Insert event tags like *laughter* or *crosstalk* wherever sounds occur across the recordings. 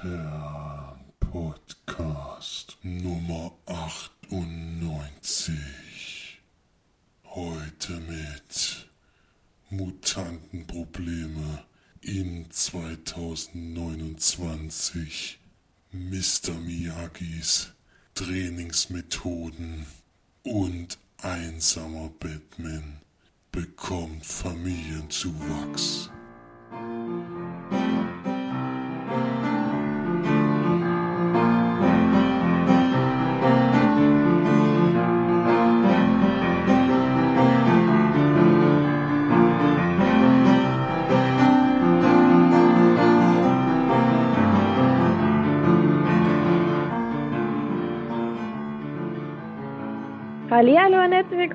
Fern Podcast Nummer 98. Heute mit Mutantenprobleme in 2029. Mr. Miyagis Trainingsmethoden und einsamer Batman bekommt Familienzuwachs.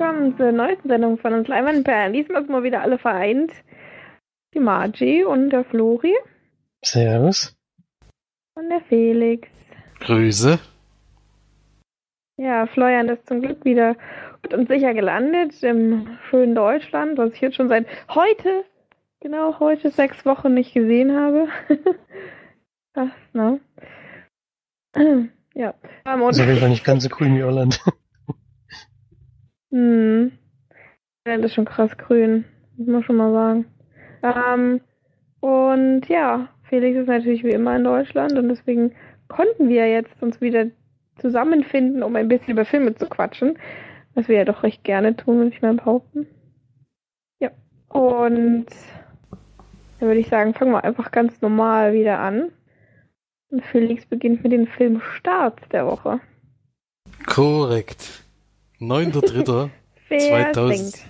Willkommen zur neuesten Sendung von uns Leimanperlen. Diesmal sind wir wieder alle vereint. Die Margie und der Flori. Servus. Und der Felix. Grüße. Ja, Florian ist zum Glück wieder gut und sicher gelandet im schönen Deutschland, was ich jetzt schon seit heute, genau heute, sechs Wochen nicht gesehen habe. *laughs* Krass, ne? *clears throat* Ja. Um, das ist auf jeden Fall nicht ganz so grün wie Irland. *laughs* Hm. Das ist schon krass grün, muss man schon mal sagen. Ähm, und ja, Felix ist natürlich wie immer in Deutschland und deswegen konnten wir jetzt uns wieder zusammenfinden, um ein bisschen über Filme zu quatschen. Was wir ja doch recht gerne tun, würde ich mal behaupten. Ja. Und da würde ich sagen, fangen wir einfach ganz normal wieder an. Und Felix beginnt mit den Filmstarts der Woche. Korrekt. 9.3.2000. *laughs*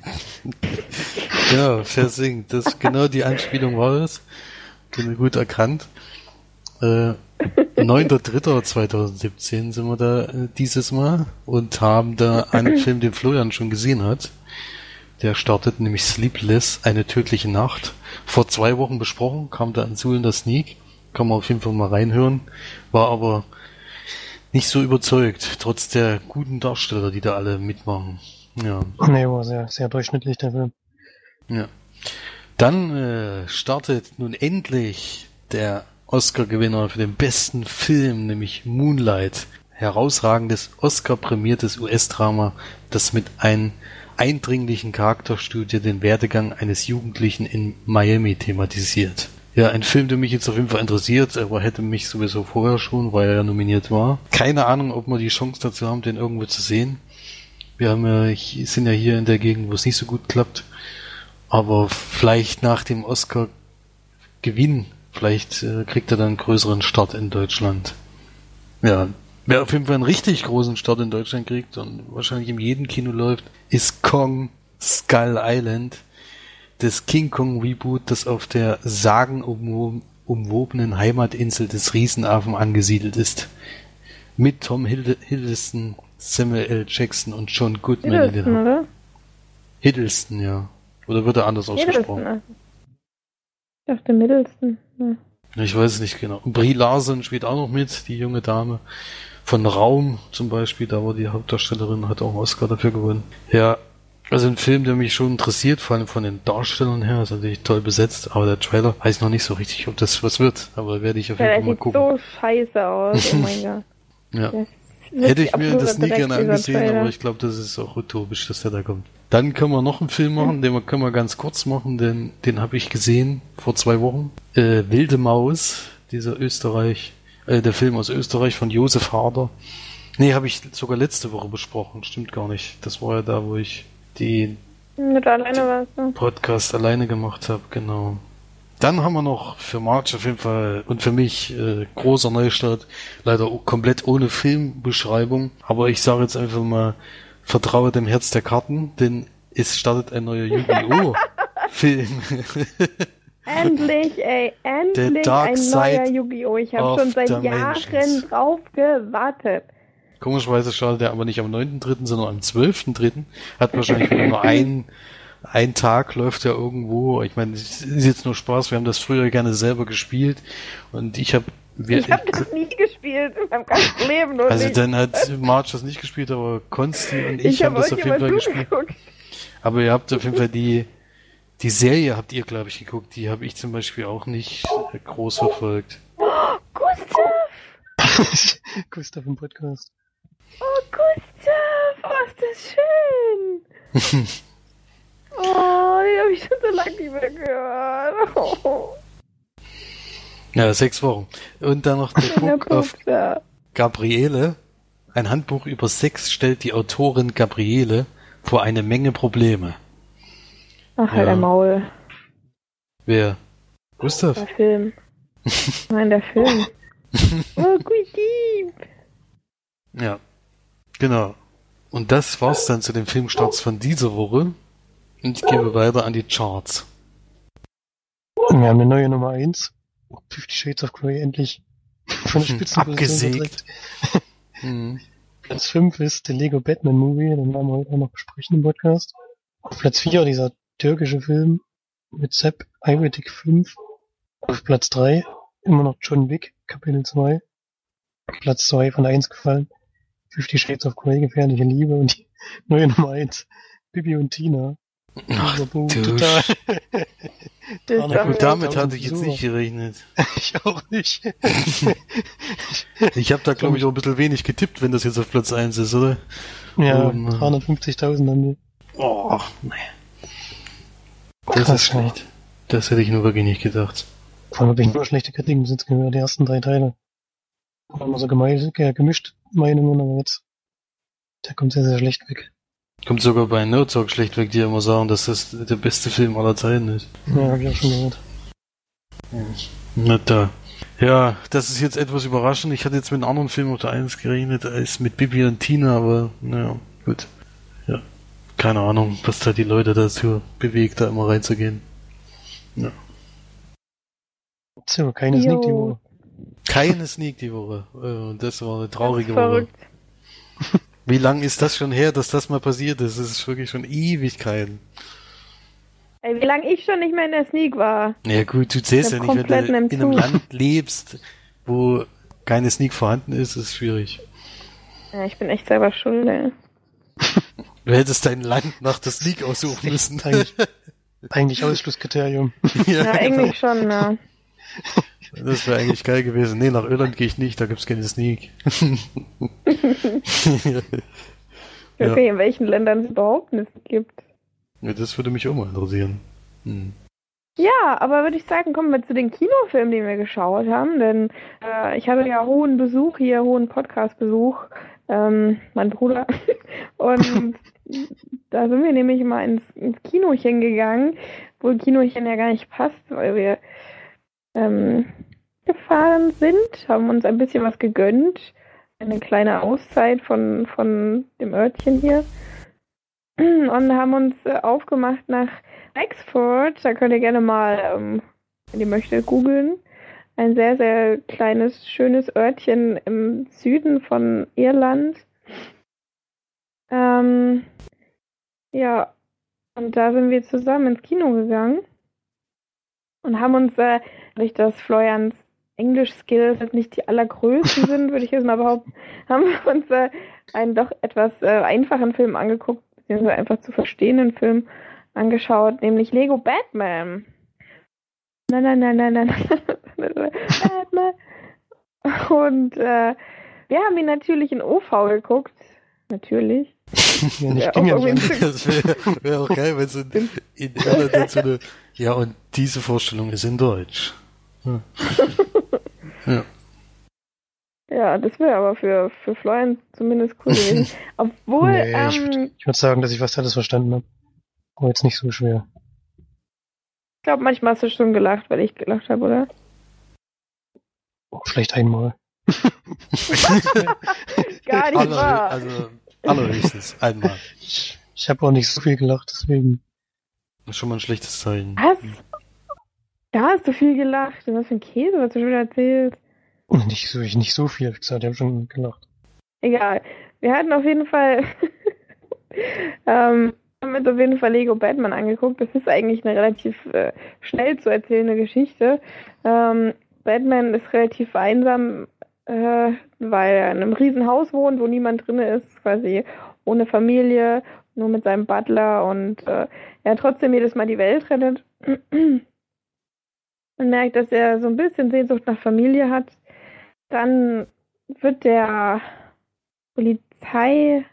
*laughs* ja, versinkt. Das genau die Anspielung war es. Gut erkannt. Äh, 9.3.2017 sind wir da äh, dieses Mal und haben da einen *laughs* Film, den Florian schon gesehen hat. Der startet nämlich Sleepless, eine tödliche Nacht. Vor zwei Wochen besprochen, kam da ein suhlender Sneak. Kann man auf jeden Fall mal reinhören. War aber nicht so überzeugt, trotz der guten Darsteller, die da alle mitmachen. Ja. Nee, war sehr, sehr durchschnittlich der Film. Ja. Dann äh, startet nun endlich der Oscar-Gewinner für den besten Film, nämlich Moonlight. Herausragendes Oscar-prämiertes US-Drama, das mit einem eindringlichen Charakterstudie den Werdegang eines Jugendlichen in Miami thematisiert. Ja, ein Film, der mich jetzt auf jeden Fall interessiert, aber hätte mich sowieso vorher schon, weil er ja nominiert war. Keine Ahnung, ob wir die Chance dazu haben, den irgendwo zu sehen. Wir haben ja, sind ja hier in der Gegend, wo es nicht so gut klappt. Aber vielleicht nach dem Oscar-Gewinn, vielleicht äh, kriegt er dann einen größeren Start in Deutschland. Ja, wer auf jeden Fall einen richtig großen Start in Deutschland kriegt und wahrscheinlich in jedem Kino läuft, ist Kong Skull Island des King Kong Reboot, das auf der sagenumwobenen Heimatinsel des Riesenaffen angesiedelt ist. Mit Tom Hiddleston, Samuel L. Jackson und John Goodman Hiddleston, oder? Hiddleston, ja. Oder wird er anders ausgesprochen? Ich dachte Middleston. Ja. Ich weiß es nicht genau. Und Brie Larson spielt auch noch mit, die junge Dame. Von Raum zum Beispiel, da war die Hauptdarstellerin, hat auch einen Oscar dafür gewonnen. Ja, also ein Film, der mich schon interessiert, vor allem von den Darstellern her, ist natürlich toll besetzt, aber der Trailer weiß noch nicht so richtig, ob das was wird, aber werde ich auf jeden Fall mal gucken. Der sieht so scheiße aus, oh mein Gott. *laughs* ja. Hätte ich mir das nie gerne angesehen, aber ich glaube, das ist auch utopisch, dass der da kommt. Dann können wir noch einen Film machen, den wir, können wir ganz kurz machen, denn den habe ich gesehen vor zwei Wochen. Äh, Wilde Maus, dieser Österreich, äh, der Film aus Österreich von Josef Harder. Nee, habe ich sogar letzte Woche besprochen, stimmt gar nicht. Das war ja da, wo ich die mit alleine warst du. Podcast alleine gemacht habe, genau. Dann haben wir noch für March auf jeden Fall und für mich äh, großer Neustart, leider komplett ohne Filmbeschreibung, aber ich sage jetzt einfach mal, vertraue dem Herz der Karten, denn es startet ein neuer Yu-Gi-Oh! Film. *laughs* endlich, ey, endlich ein neuer Yu-Gi-Oh! Ich habe schon seit Jahren drauf gewartet. Komischerweise startet er aber nicht am 9.3., sondern am 12.3. Hat wahrscheinlich nur ein, ein Tag läuft er irgendwo. Ich meine, es ist jetzt nur Spaß. Wir haben das früher gerne selber gespielt und ich habe ich habe das nie gespielt in meinem ganzen Leben. Also nicht. dann hat March das nicht gespielt, aber Konsti und ich, ich haben das auf jeden Fall gespielt. Geguckt. Aber ihr habt auf jeden Fall die die Serie habt ihr glaube ich geguckt. Die habe ich zum Beispiel auch nicht groß verfolgt. Oh, Gustav! *laughs* Gustav im Podcast. Oh, Gustav! Oh, ist das schön! *laughs* Oh, den habe ich schon so lange nicht mehr gehört. Oh, Ja, sechs Wochen. Und dann noch der *laughs* Book of Gustav. Gabriele. Ein Handbuch über Sex stellt die Autorin Gabriele vor eine Menge Probleme. Ach, halt Ja. der Maul. Wer? Gustav? Der Film. *laughs* Nein, der Film. Oh, gut lieb. Ja, genau. Und das war's dann zu den Filmstarts von dieser Woche. Und ich gebe weiter an die Charts. Wir haben eine neue Nummer 1. Fifty Shades of Grey endlich *laughs* von der Spitzenposition Abgesägt. verdrängt. Mhm. *laughs* Platz 5 ist der Lego Batman Movie, den werden wir heute auch noch besprechen im Podcast. Auf Platz 4 dieser türkische Film mit Sepp Ayvetik 5. Auf Platz 3 immer noch John Wick, Kapitel 2. Auf Platz 2 von der 1 gefallen. Fifty Shades of Grey, gefährliche Liebe und die neue Nummer 1. Bibi und Tina. Ach, du total. Ja, *laughs* damit tausend hatte ich jetzt nicht gerechnet. *laughs* ich auch nicht. *laughs* Ich habe da, glaube ich, auch ein bisschen wenig getippt, wenn das jetzt auf Platz 1 ist, oder? ja, Oh Mann. 350.000 haben die. Oh, nee. Das Krass, ist schlecht. Das hätte ich nur wirklich nicht gedacht. Vor allem habe ich nur schlechte Kritiken jetzt gehört, die ersten drei Teile. War immer so gemein, ge- gemischt Meinungen, aber jetzt, der kommt sehr, sehr schlecht weg. Kommt sogar bei Nerdtalk schlecht weg, die immer sagen, dass das der beste Film aller Zeiten ist. Ja, habe ich auch schon gehört. Na da. Ja, das ist jetzt etwas überraschend. Ich hatte jetzt mit einem anderen Film auf der 1 gerechnet, als mit Bibi und Tina, aber naja, gut. Ja. Keine Ahnung, was da die Leute dazu bewegt, da immer reinzugehen. So, keine Jo. Sneak Woche. Keine Sneak die Woche. Äh, Und das war eine traurige Woche. *laughs* Wie lang ist das schon her, dass das mal passiert ist? Das ist wirklich schon Ewigkeiten. Ey, wie lange ich schon nicht mehr in der Sneak war. Ja gut, du zählst Ich ja nicht, wenn du in in einem Zug. Land lebst, wo keine Sneak vorhanden ist, ist schwierig. Ja, ich bin echt selber schuld, ey. Du hättest dein Land nach der Sneak aussuchen müssen. Eigentlich, *laughs* eigentlich Ausschlusskriterium. Ja, genau. eigentlich schon, ja. *laughs* Das wäre eigentlich geil gewesen. Nee, nach Irland gehe ich nicht, da gibt's keine Sneak. Ich *laughs* weiß Ja. nicht, in welchen Ländern es überhaupt nicht gibt. ja, das würde mich auch mal interessieren. Hm. Ja, aber würde ich sagen, kommen wir zu den Kinofilmen, die wir geschaut haben, denn äh, ich hatte ja hohen Besuch hier, hohen Podcast-Besuch, ähm, mein Bruder. *laughs* Und *laughs* da sind wir nämlich mal ins, ins Kinochen gegangen, wo Kinochen ja gar nicht passt, weil wir ähm, gefahren sind, haben uns ein bisschen was gegönnt, eine kleine Auszeit von, von dem Örtchen hier und haben uns äh, aufgemacht nach Wexford, da könnt ihr gerne mal, ähm, wenn ihr möchtet, googeln. Ein sehr, sehr kleines, schönes Örtchen im Süden von Irland. Ähm, ja, und da sind wir zusammen ins Kino gegangen und haben uns, äh, durch das Florians Englisch-Skills jetzt nicht die allergrößten *laughs* sind, würde ich jetzt mal behaupten, haben wir uns äh, einen doch etwas äh, einfachen Film angeguckt, beziehungsweise einfach zu verstehenden Film angeschaut, nämlich Lego Batman. Nein, nein, nein, nein, nein. Batman. Und äh, wir haben ihn natürlich in OV geguckt. Natürlich. Ja, nicht, ging ja nicht. Das wäre wär auch geil, wenn so in, in Irland dann so eine, ja, und diese Vorstellung ist in Deutsch. Hm. Ja. Ja, das wäre aber für, für Florian zumindest cool *laughs* gewesen. Obwohl, Nee, ich ähm, würd- Ich würde sagen, dass ich fast alles verstanden habe. Aber jetzt nicht so schwer. ich glaube, manchmal hast du schon gelacht, weil ich gelacht habe, oder? Vielleicht einmal. *laughs* Gar nicht Aller, wahr. also allerhöchstens einmal. Ich, ich habe auch nicht so viel gelacht, deswegen. Das ist schon mal ein schlechtes Zeichen. Was? Da hast du viel gelacht. Was für ein Käse, was du schon erzählst. Nicht so, ich nicht so viel, gesagt, ich habe schon gelacht. Egal. Wir hatten auf jeden Fall, *laughs* ähm, haben uns auf jeden Fall Lego Batman angeguckt. Das ist eigentlich eine relativ äh, schnell zu erzählende Geschichte. Ähm, Batman ist relativ einsam, äh, weil er in einem riesen Haus wohnt, wo niemand drin ist, quasi ohne Familie, nur mit seinem Butler und äh, er trotzdem jedes Mal die Welt rettet. *clears throat* Man merkt, dass er so ein bisschen Sehnsucht nach Familie hat. dann wird der Polizei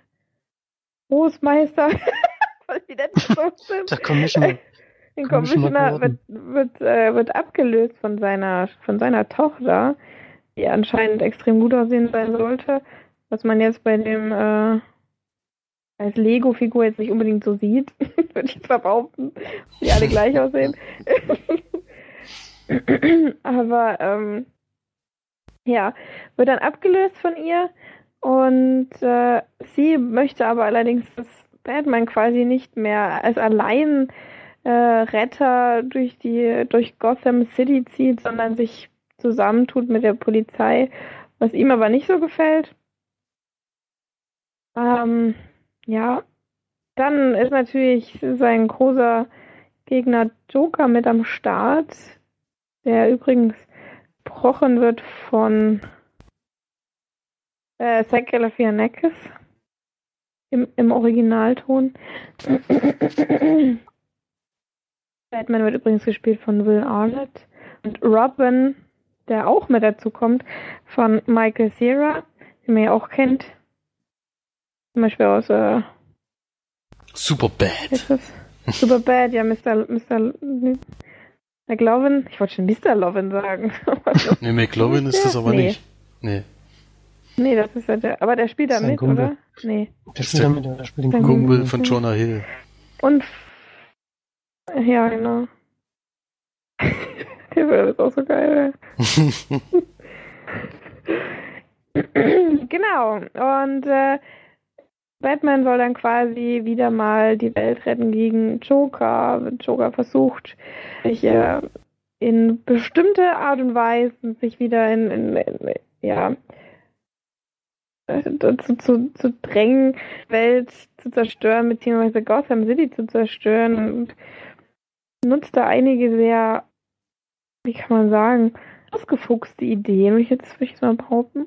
Großmeister, *laughs* wie nennt das? Der Commissioner. *laughs* Den Commissioner wird, wird, äh, wird abgelöst von seiner, von seiner Tochter, die anscheinend extrem gut aussehen sein sollte, was man jetzt bei dem äh, als Lego-Figur jetzt nicht unbedingt so sieht, *laughs* würde ich mal behaupten, dass die alle gleich aussehen. *clears throat* aber ähm, ja, wird dann abgelöst von ihr und äh, sie möchte aber allerdings, dass Batman quasi nicht mehr als allein äh, Retter durch die durch Gotham City zieht, sondern sich zusammentut mit der Polizei, was ihm aber nicht so gefällt. Ähm, ja, dann ist natürlich sein großer Gegner Joker mit am Start, der übrigens gebrochen wird von äh, Zach Galifianakis im, im Originalton. *clears throat* Batman wird übrigens gespielt von Will Arnett und Robin, der auch mit dazu kommt, von Michael Cera, den man ja auch kennt. Zum Beispiel aus äh? Super Bad, ja, Mr. Mr. McLovin. Ich wollte schon Mr. Lovin sagen. *laughs* Nee, McLovin ist das aber Nee. nicht. Nee. nee, das ist ja der. Aber der spielt da mit, Kumpel. oder? Nee. Der spielt damit, der spielt den Kumpel. Kumpel von Jonah Hill. Und. Ja, genau. *laughs* der Film ist auch so geil. *laughs* genau. Und äh, Batman soll dann quasi wieder mal die Welt retten gegen Joker. Joker versucht, sich äh, in bestimmte Art und Weise sich wieder in, in, in ja äh, dazu zu, zu drängen, Welt zu zerstören, beziehungsweise Gotham City zu zerstören und nutzt da einige sehr, wie kann man sagen, ausgefuchste Ideen, würde ich jetzt, mal behaupten.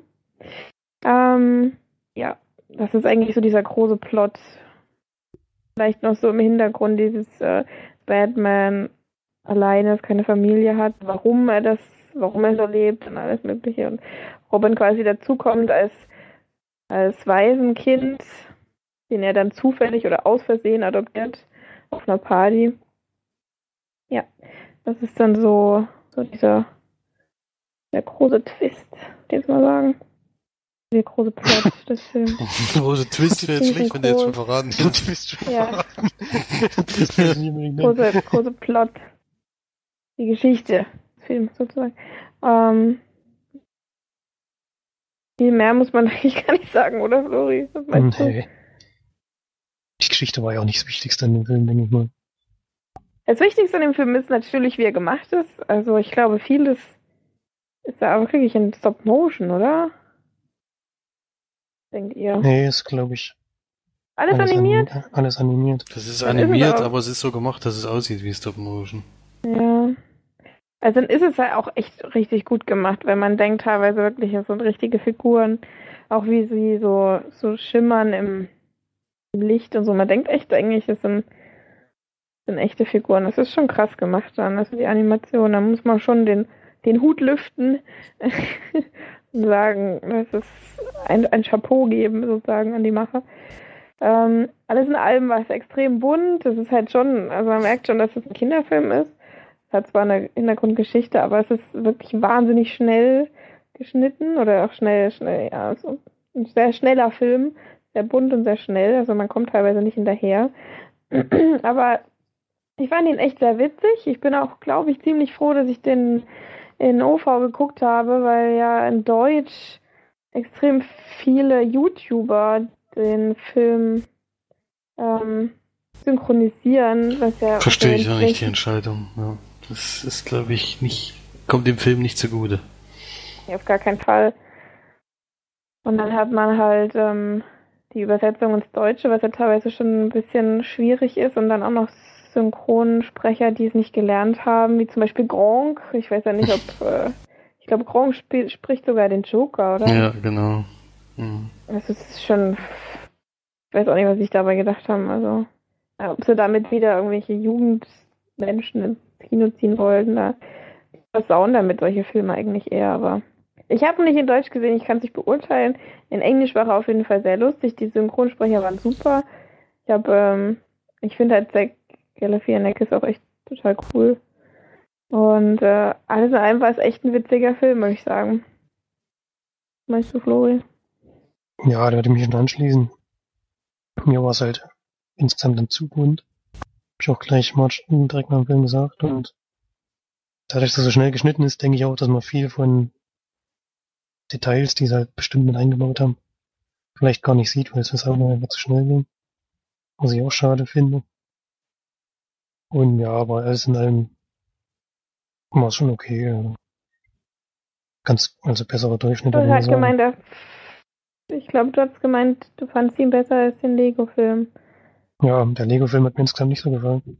Ähm, ja, das ist eigentlich so dieser große Plot. Vielleicht noch so im Hintergrund dieses äh, Batman alleine ist, keine Familie hat, warum er das, warum er so lebt und alles Mögliche. Und Robin quasi dazukommt als, als Waisenkind, den er dann zufällig oder aus Versehen adoptiert auf einer Party. Ja, das ist dann so, so dieser der große Twist, den ich mal sagen. Der große Plot *laughs* des Films. Große Twist wäre jetzt schlecht, wenn der jetzt schon verraten schon *laughs* Ja. verraten. Große, große Plot. Die Geschichte des Films sozusagen. Ähm, viel mehr muss man *laughs* eigentlich gar nicht sagen, oder Flori? Was meinst du? Nee. Die Geschichte war ja auch nicht das Wichtigste an dem Film, denke ich mal. Das Wichtigste an dem Film ist natürlich, wie er gemacht ist. Also ich glaube, vieles ist da aber wirklich in Stop Motion, oder? Denkt ihr? Nee, ist, glaube ich. Alles animiert? anim- Alles animiert. Das ist ist es animiert, auch- aber es ist so gemacht, dass es aussieht wie Stop Motion. Ja. Also dann ist es ja auch echt richtig gut gemacht, wenn man denkt teilweise wirklich, es sind richtige Figuren, auch wie sie so, so schimmern im, im Licht und so. Man denkt echt eigentlich, es sind, sind echte Figuren. Das ist schon krass gemacht dann, also die Animation. Da muss man schon den, den Hut lüften *laughs* sagen, das ist ein, ein Chapeau geben, sozusagen, an die Macher. Ähm, alles in allem war es extrem bunt. Das ist halt schon, also man merkt schon, dass es ein Kinderfilm ist. Es hat zwar eine Hintergrundgeschichte, aber es ist wirklich wahnsinnig schnell geschnitten oder auch schnell, schnell, ja, so ein sehr schneller Film, sehr bunt und sehr schnell, also man kommt teilweise nicht hinterher. *clears throat* aber ich fand ihn echt sehr witzig. Ich bin auch, glaube ich, ziemlich froh, dass ich den in OV geguckt habe, weil ja in Deutsch extrem viele YouTuber den Film ähm, synchronisieren, was ja Verstehe ich auch nicht die Entscheidung. Ja. Das ist, glaube ich, nicht, kommt dem Film nicht zugute. Ja, auf gar keinen Fall. Und dann hat man halt ähm, die Übersetzung ins Deutsche, was ja teilweise schon ein bisschen schwierig ist, und dann auch noch Synchronsprecher, die es nicht gelernt haben, wie zum Beispiel Gronk. Ich weiß ja nicht, ob. *laughs* Äh, ich glaube, Gronk sp spricht sogar den Joker, oder? Ja, genau. Mhm. Das ist schon. Ich weiß auch nicht, was ich dabei gedacht haben. Also, ob sie damit wieder irgendwelche Jugendmenschen ins Kino ziehen wollten, da versauen damit solche Filme eigentlich eher, aber Ich habe ihn nicht in Deutsch gesehen, ich kann es nicht beurteilen. In Englisch war er auf jeden Fall sehr lustig, die Synchronsprecher waren super. Ich habe, ähm, ich finde halt Zack Galifianakis auch echt total cool. Und äh, alles in allem war es echt ein witziger Film, muss ich sagen. Meinst du, Flori? Ja, da würde ich mich schon anschließen. Mir war es halt insgesamt dann zu bunt. Hab ich auch gleich mal direkt nach dem Film gesagt. Und dadurch, dass er so schnell geschnitten ist, denke ich auch, dass man viel von Details, die sie halt bestimmt mit eingebaut haben, vielleicht gar nicht sieht, weil es weshalb einfach zu schnell ging. Was ich auch schade finde. Und ja, aber alles in allem war es schon okay. Also ganz, also besserer Durchschnitt. Du hast gemeint, ich glaube, du hast gemeint, du fandst ihn besser als den Lego-Film. Ja, der Lego-Film hat mir insgesamt nicht so gefallen.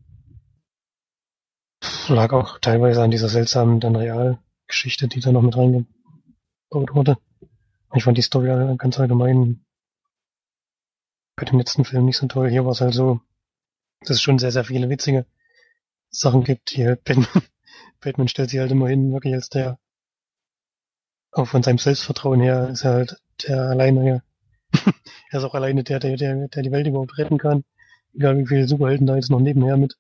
Lag auch teilweise an dieser seltsamen dann Realgeschichte, die da noch mit reingebaut wurde. Ich fand die Story ganz allgemein bei dem letzten Film nicht so toll. Hier war es halt so, dass es schon sehr, sehr viele witzige Sachen gibt. Hier Batman, *laughs* Batman stellt sich halt immer hin, wirklich als der, auch von seinem Selbstvertrauen her, ist er halt der alleine, *laughs* er ist auch alleine der, der, der, der die Welt überhaupt retten kann. Egal wie viele Superhelden da jetzt noch nebenher mit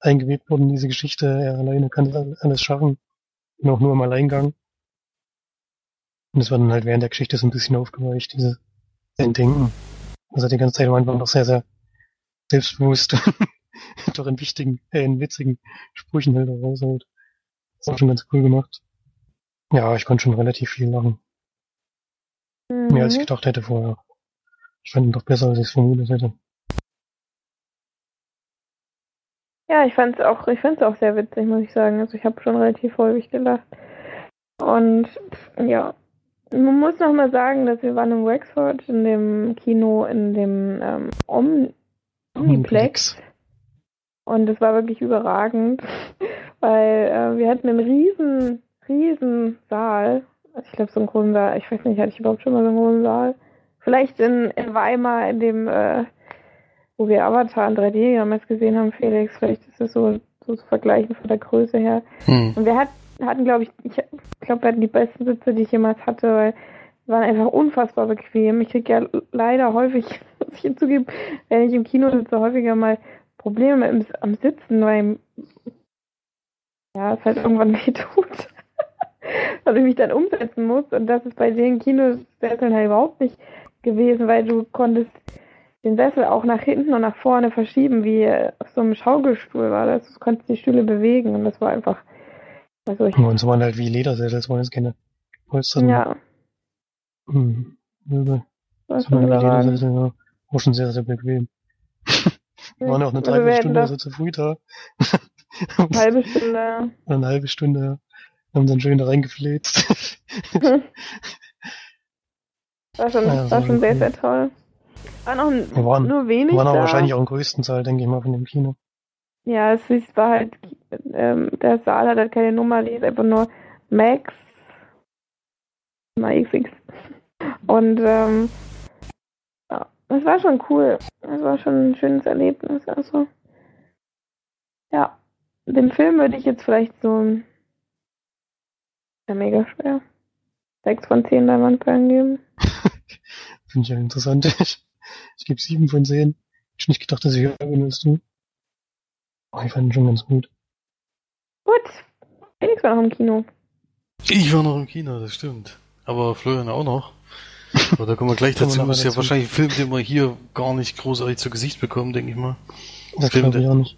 eingewebt wurden in diese Geschichte. Er alleine kann das alles schaffen. Und auch nur im Alleingang. Und das war dann halt während der Geschichte so ein bisschen aufgeweicht, diese sein Denken. Also die ganze Zeit am Anfang noch sehr, sehr selbstbewusst *laughs* *laughs* doch in wichtigen, äh, in witzigen Sprüchen halt auch raushaut. Das war schon ganz cool gemacht. Ja, ich konnte schon relativ viel lachen. Mehr als ich Mhm. gedacht hätte vorher. Ich fand ihn doch besser, als ich es vermutet hätte. Ja, ich fand's auch, ich fand's auch sehr witzig, muss ich sagen. Also ich habe schon relativ häufig gelacht. Und ja, man muss noch mal sagen, dass wir waren in Wexford in dem Kino, in dem ähm, Om Omniplex. Und es war wirklich überragend, *laughs* weil äh, wir hatten einen riesen, riesen Saal. Ich glaube, so einen großen Saal. Ich weiß nicht, hatte ich überhaupt schon mal so einen großen Saal? Vielleicht in, in Weimar, in dem, äh, wo wir Avatar in 3D damals gesehen haben, Felix. Vielleicht ist es so, so zu vergleichen von der Größe her. Hm. Und wir hat, hatten, glaube ich, ich glaube, wir hatten die besten Sitze, die ich jemals hatte, weil waren einfach unfassbar bequem. Ich kriege ja leider häufig, *laughs* muss ich hinzugeben, wenn ich im Kino sitze, häufiger mal Probleme im, am Sitzen, weil ja, es halt irgendwann *laughs* weh tut. dass ich mich dann umsetzen muss. Und das ist bei den Kinosesseln halt überhaupt nicht gewesen, weil du konntest den Sessel auch nach hinten und nach vorne verschieben, wie auf so einem Schaukelstuhl war das. Du konntest die Stühle bewegen und das war einfach, also ich, Und so waren halt wie Ledersessel, das waren jetzt keine Polster. ja, Hm. Übel. war Das waren überragend. Ledersessel, ja. War schon sehr, sehr bequem. Wir waren auch eine wir Dreiviertelstunde das also zu früh da. *laughs* *laughs* eine halbe Stunde. Oder eine halbe Stunde, ja. Haben dann schön da reingefläzt. *laughs* War schon, Ja, war so schon sehr, sehr toll. War noch Wir waren- nur wenig Wir waren aber da. wahrscheinlich auch im größten Saal, denke ich mal, von dem Kino. Ja, es war halt, ähm, der Saal hat halt keine Nummer, die ist einfach nur Max, mal XX. Und, ähm, ja, es war schon cool. Es war schon ein schönes Erlebnis, also. Ja, dem Film würde ich jetzt vielleicht so ein, ja, mega schwer. Sechs von zehn Leinwandperlen geben. *laughs* Finde ich ja interessant. Ich, *laughs* ich gebe sieben von zehn. Ich nicht gedacht, dass ich höher bin als du. Aber ich fand ihn schon ganz gut. Gut. Felix war noch im Kino. Ich war noch im Kino, das stimmt. Aber Florian auch noch. *laughs* Aber da kommen wir gleich dazu. mal Ist ja dazu. wahrscheinlich ein Film, den wir hier gar nicht großartig zu Gesicht bekommen, denke ich mal. Das Film, ich auch nicht.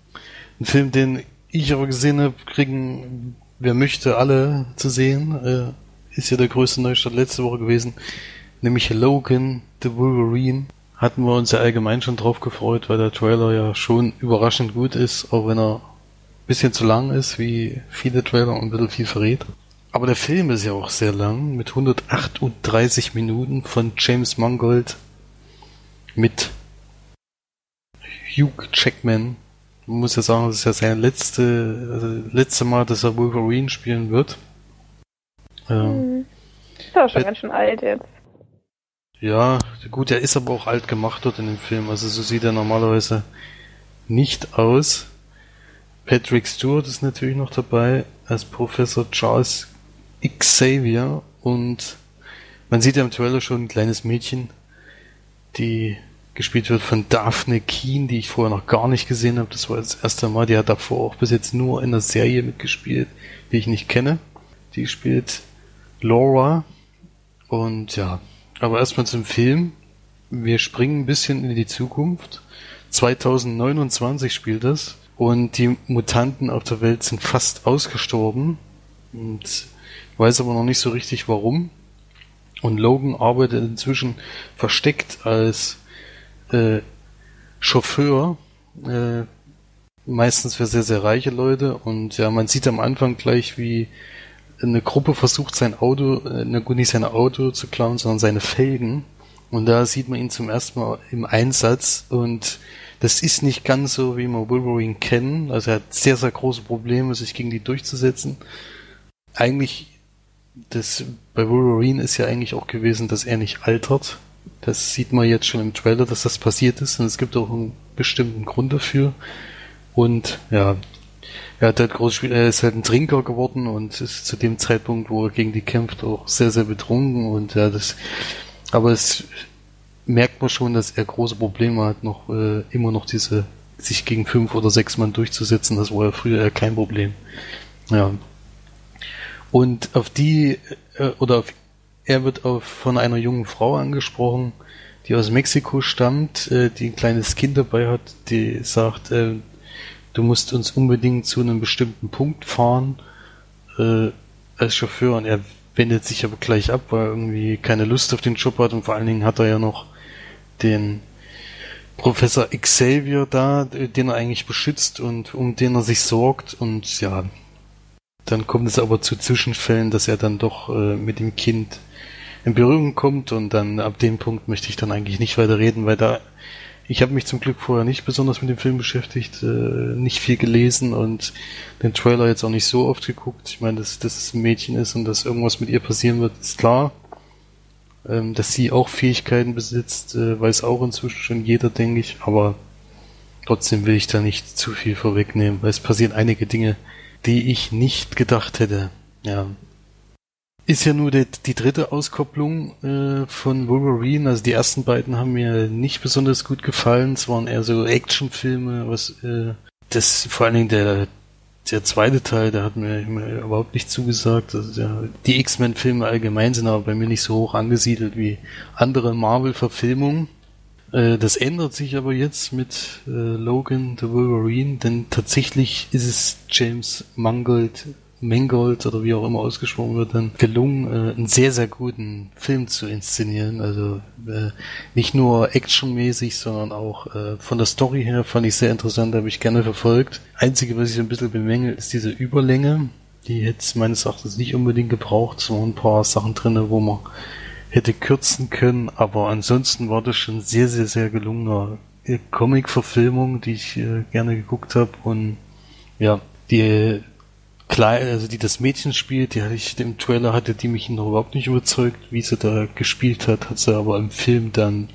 Ein Film, den ich aber gesehen habe, kriegen, wer möchte, alle zu sehen. Äh, ist ja der größte Neustart letzte Woche gewesen. Nämlich Logan, The Wolverine. Hatten wir uns ja allgemein schon drauf gefreut, weil der Trailer ja schon überraschend gut ist, auch wenn er ein bisschen zu lang ist, wie viele Trailer und ein bisschen viel verrät. Aber der Film ist ja auch sehr lang, mit 138 Minuten von James Mangold mit Hugh Jackman. Man muss ja sagen, das ist ja sein letzte, also letzte Mal, dass er Wolverine spielen wird. Ähm, Mhm. Ist aber schon ganz schön alt jetzt. ja, gut, er ist aber auch alt gemacht dort in dem Film, also so sieht er normalerweise nicht aus. Patrick Stewart ist natürlich noch dabei als Professor Charles Xavier und man sieht ja im Trailer schon ein kleines Mädchen, die gespielt wird von Daphne Keen, die ich vorher noch gar nicht gesehen habe. Das war das erste Mal. Die hat davor auch bis jetzt nur in einer Serie mitgespielt, die ich nicht kenne. Die spielt Laura. Und ja, aber erstmal zum Film. Wir springen ein bisschen in die Zukunft. 2029 spielt das. Und die Mutanten auf der Welt sind fast ausgestorben. Und weiß aber noch nicht so richtig warum. Und Logan arbeitet inzwischen versteckt als äh, Chauffeur, äh, meistens für sehr, sehr reiche Leute. Und ja, man sieht am Anfang gleich, wie eine Gruppe versucht, sein Auto, äh, nicht sein Auto zu klauen, sondern seine Felgen. Und da sieht man ihn zum ersten Mal im Einsatz und das ist nicht ganz so, wie wir Wolverine kennen. Also er hat sehr, sehr große Probleme, sich gegen die durchzusetzen. Eigentlich, das bei Wolverine ist ja eigentlich auch gewesen, dass er nicht altert. Das sieht man jetzt schon im Trailer, dass das passiert ist und es gibt auch einen bestimmten Grund dafür. Und ja, er hat halt groß er ist halt ein Trinker geworden und ist zu dem Zeitpunkt, wo er gegen die kämpft, auch sehr, sehr betrunken und ja, das, aber es merkt man schon, dass er große Probleme hat, noch äh, immer noch diese sich gegen fünf oder sechs Mann durchzusetzen. Das war ja früher ja kein Problem. Ja. Und auf die äh, oder auf er wird auf, von einer jungen Frau angesprochen, die aus Mexiko stammt, äh, die ein kleines Kind dabei hat, die sagt, äh, du musst uns unbedingt zu einem bestimmten Punkt fahren äh, als Chauffeur. Und er wendet sich aber gleich ab, weil er irgendwie keine Lust auf den Job hat. Und vor allen Dingen hat er ja noch den Professor Xavier da, den er eigentlich beschützt und um den er sich sorgt. Und ja, dann kommt es aber zu Zwischenfällen, dass er dann doch äh, mit dem Kind in Berührung kommt und dann ab dem Punkt möchte ich dann eigentlich nicht weiter reden, weil da ich habe mich zum Glück vorher nicht besonders mit dem Film beschäftigt, äh, nicht viel gelesen und den Trailer jetzt auch nicht so oft geguckt. Ich meine, dass, dass es ein Mädchen ist und dass irgendwas mit ihr passieren wird, ist klar. Ähm, dass sie auch Fähigkeiten besitzt, äh, weiß auch inzwischen schon jeder, denke ich, aber trotzdem will ich da nicht zu viel vorwegnehmen, weil es passieren einige Dinge, die ich nicht gedacht hätte. Ja, ist ja nur die, die dritte Auskopplung äh, von Wolverine. Also die ersten beiden haben mir nicht besonders gut gefallen. Es waren eher so Actionfilme, was äh, das vor allen Dingen der der zweite Teil, der hat mir, mir überhaupt nicht zugesagt. Also der, die X-Men-Filme allgemein sind aber bei mir nicht so hoch angesiedelt wie andere Marvel-Verfilmungen. Äh, das ändert sich aber jetzt mit äh, Logan the Wolverine, denn tatsächlich ist es James Mangold Mangold oder wie auch immer ausgesprochen wird, dann gelungen, äh, einen sehr, sehr guten Film zu inszenieren. Also nicht nur actionmäßig, sondern auch von der Story her fand ich sehr interessant, habe ich gerne verfolgt. Einzige, was ich ein bisschen bemängel, ist diese Überlänge. Die hätte meines Erachtens nicht unbedingt gebraucht. Es waren ein paar Sachen drinne, wo man hätte kürzen können, aber ansonsten war das schon sehr, sehr, sehr gelungener äh, Comic-Verfilmung, die ich äh, gerne geguckt habe und ja, die klein, also die das Mädchen spielt, die hatte ich im Trailer hatte die mich noch überhaupt nicht überzeugt, wie sie da gespielt hat, hat sie aber im Film dann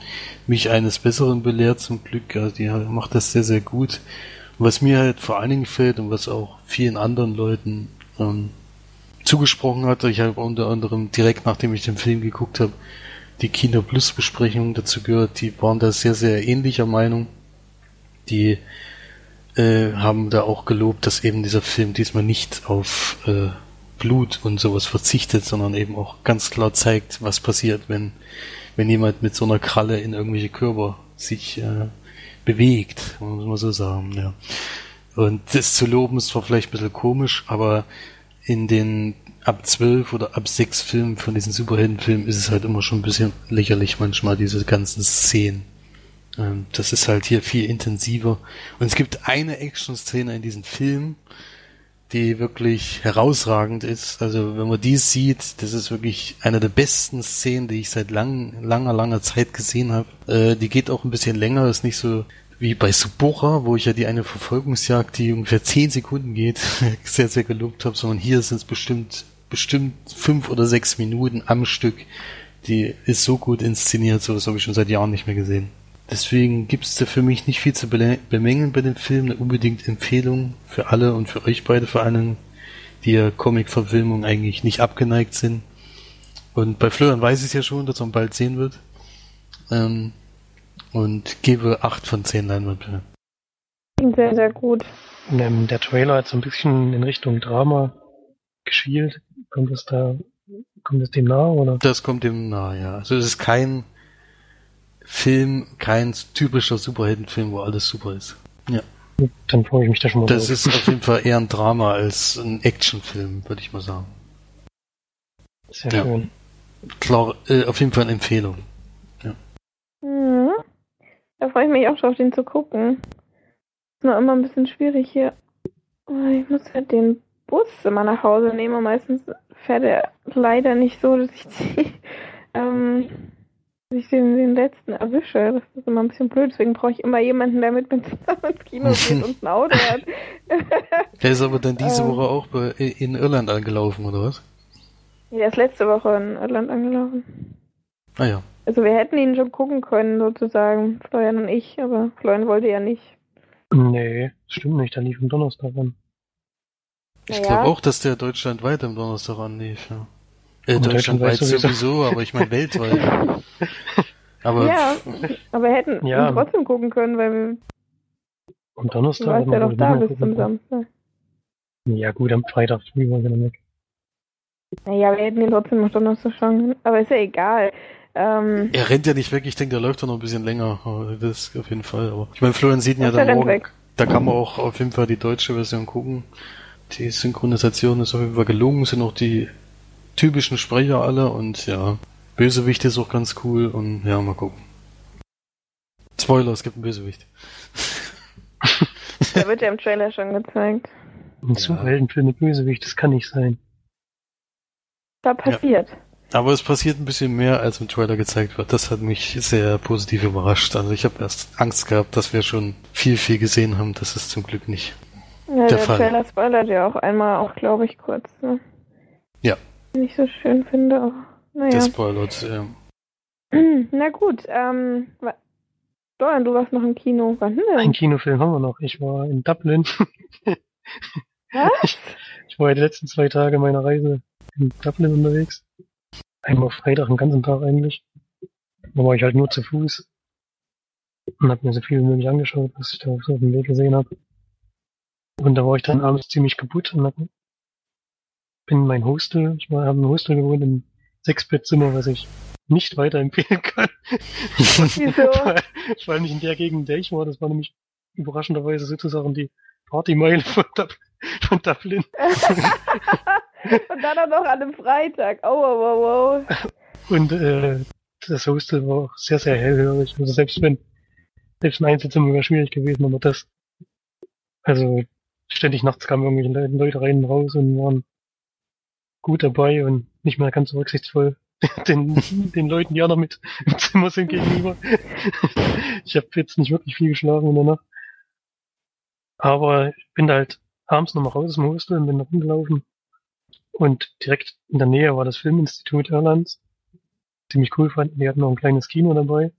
mich eines Besseren belehrt zum Glück. Also die macht das sehr, sehr gut. Und was mir halt vor allen Dingen fällt und was auch vielen anderen Leuten ähm, zugesprochen hat, ich habe unter anderem direkt nachdem ich den Film geguckt habe, die Kino Plus Besprechung dazu gehört, die waren da sehr, sehr ähnlicher Meinung. Die äh, haben da auch gelobt, dass eben dieser Film diesmal nicht auf äh, Blut und sowas verzichtet, sondern eben auch ganz klar zeigt, was passiert, wenn, wenn jemand mit so einer Kralle in irgendwelche Körper sich äh, bewegt, muss man so sagen, ja. Und das zu loben ist zwar vielleicht ein bisschen komisch, aber in den ab zwölf oder ab sechs Filmen von diesen Superheldenfilmen ist es halt immer schon ein bisschen lächerlich manchmal, diese ganzen Szenen. Ähm, das ist halt hier viel intensiver. Und es gibt eine Action-Szene in diesem Film, die wirklich herausragend ist. Also wenn man die sieht, das ist wirklich eine der besten Szenen, die ich seit lang, langer, langer Zeit gesehen habe. Äh, die geht auch ein bisschen länger, ist nicht so wie bei Subora, wo ich ja die eine Verfolgungsjagd, die ungefähr zehn Sekunden geht, *laughs* sehr, sehr gelobt habe, sondern hier sind es bestimmt, bestimmt fünf oder sechs Minuten am Stück. Die ist so gut inszeniert, sowas habe ich schon seit Jahren nicht mehr gesehen. Deswegen gibt es da für mich nicht viel zu bemängeln bei dem Film. Eine unbedingt Empfehlung für alle und für euch beide vor allem, die ja Comic-Verfilmung eigentlich nicht abgeneigt sind. Und bei Florian weiß ich es ja schon, dass man bald sehen wird. Ähm, und gebe 8 von 10 Leinwandperlen. Klingt sehr, sehr gut. Ähm, der Trailer hat so ein bisschen in Richtung Drama geschielt. Kommt es da, kommt es dem nahe oder? Das kommt dem nahe, ja. Also es ist kein Film, kein typischer Superheldenfilm, wo alles super ist. Ja. Dann freue ich mich da schon mal Das drauf. ist auf jeden Fall eher ein Drama als ein Actionfilm, würde ich mal sagen. Sehr ja. schön. Klar, äh, auf jeden Fall eine Empfehlung. Mhm. Da freue ich mich auch drauf, den zu gucken. Ist nur immer ein bisschen schwierig hier. Oh, Ich muss halt den Bus immer nach Hause nehmen und meistens fährt er leider nicht so, dass ich die, *laughs* ähm, dass ich den, den letzten erwische. Das ist immer ein bisschen blöd, deswegen brauche ich immer jemanden, der mit mir zusammen ins Kino *laughs* geht und ein Auto hat. *laughs* Der ist aber dann diese Ähm. Woche auch in Irland angelaufen, oder was? Der ist letzte Woche in Irland angelaufen. Ah ja. Also wir hätten ihn schon gucken können, sozusagen, Florian und ich, aber Florian wollte ja nicht. Nee, stimmt nicht, der lief am Donnerstag an. Ich Naja. glaube auch, dass der deutschlandweit am Donnerstag anlief, ja. Äh, deutschlandweit deutschlandweit sowieso. sowieso. aber ich meine *laughs* weltweit. Aber Ja, aber wir hätten Ja. ihn trotzdem gucken können, weil wir Am Du Donnerstag. warst ja doch da bis zum gucken. Samstag. Ja gut, am Freitag früh war ich dann weg. Naja, wir hätten ihn trotzdem noch Donnerstag schauen können. Aber ist ja egal. Ähm, er rennt ja nicht weg, ich denke, der läuft doch noch ein bisschen länger. Aber Das auf jeden Fall. Aber ich meine, Florian sieht ihn ja dann morgen. weg. Da kann man auch auf jeden Fall die deutsche Version gucken. Die Synchronisation ist auf jeden Fall gelungen, sind auch die typischen Sprecher alle und ja, Bösewicht ist auch ganz cool und ja, mal gucken. Spoiler, es gibt einen Bösewicht. der wird ja im Trailer schon gezeigt. Ein Superheldenfilm mit Bösewicht, das kann nicht sein. Da passiert. Aber es passiert ein bisschen mehr, als im Trailer gezeigt wird. Das hat mich sehr positiv überrascht. Also ich habe erst Angst gehabt, dass wir schon viel, viel gesehen haben. Das ist zum Glück nicht. Ja, Der der, Fall. Trailer spoilert ja auch einmal, auch glaube ich, kurz. Ne? Ja. Nicht so schön finde, Der naja. spoilert. Ja. *clears throat* Na gut, ähm, Florian, du warst noch im Kino. Wann denn? Einen Kinofilm haben wir noch. Ich war in Dublin. Was? *laughs* Ich war die letzten zwei Tage meiner Reise in Dublin unterwegs. Einmal Freitag, den ganzen Tag eigentlich. Da war ich halt nur zu Fuß. Und hab mir so viel wie möglich angeschaut, was ich da so auf dem Weg gesehen habe. Und da war ich dann abends ziemlich kaputt und hab, bin in mein Hostel. Ich war, habe im Hostel gewohnt, im Sechsbettzimmer, was ich nicht weiterempfehlen kann. *laughs* Wieso? *laughs* Vor allem nicht in der Gegend, in der ich war. Das war nämlich überraschenderweise sozusagen die Partymeile von, Dub von Dublin. *laughs* Und dann auch noch an einem Freitag. Oh, wow, wow, wow. Und äh, das Hostel war auch sehr, sehr hellhörig. Also selbst wenn, selbst ein Einzelzimmer wäre schwierig gewesen, aber das, also ständig nachts kamen irgendwelche Le- Leute rein und raus und waren gut dabei und nicht mehr ganz so rücksichtsvoll *laughs* den, den Leuten, die auch noch mit im Zimmer sind gegenüber. *laughs* ich habe jetzt nicht wirklich viel geschlafen in der Nacht. Aber ich bin halt abends nochmal raus aus dem Hostel und bin da rumgelaufen. Und direkt in der Nähe war das Filminstitut Irlands ziemlich cool fanden. Die hatten noch ein kleines Kino dabei.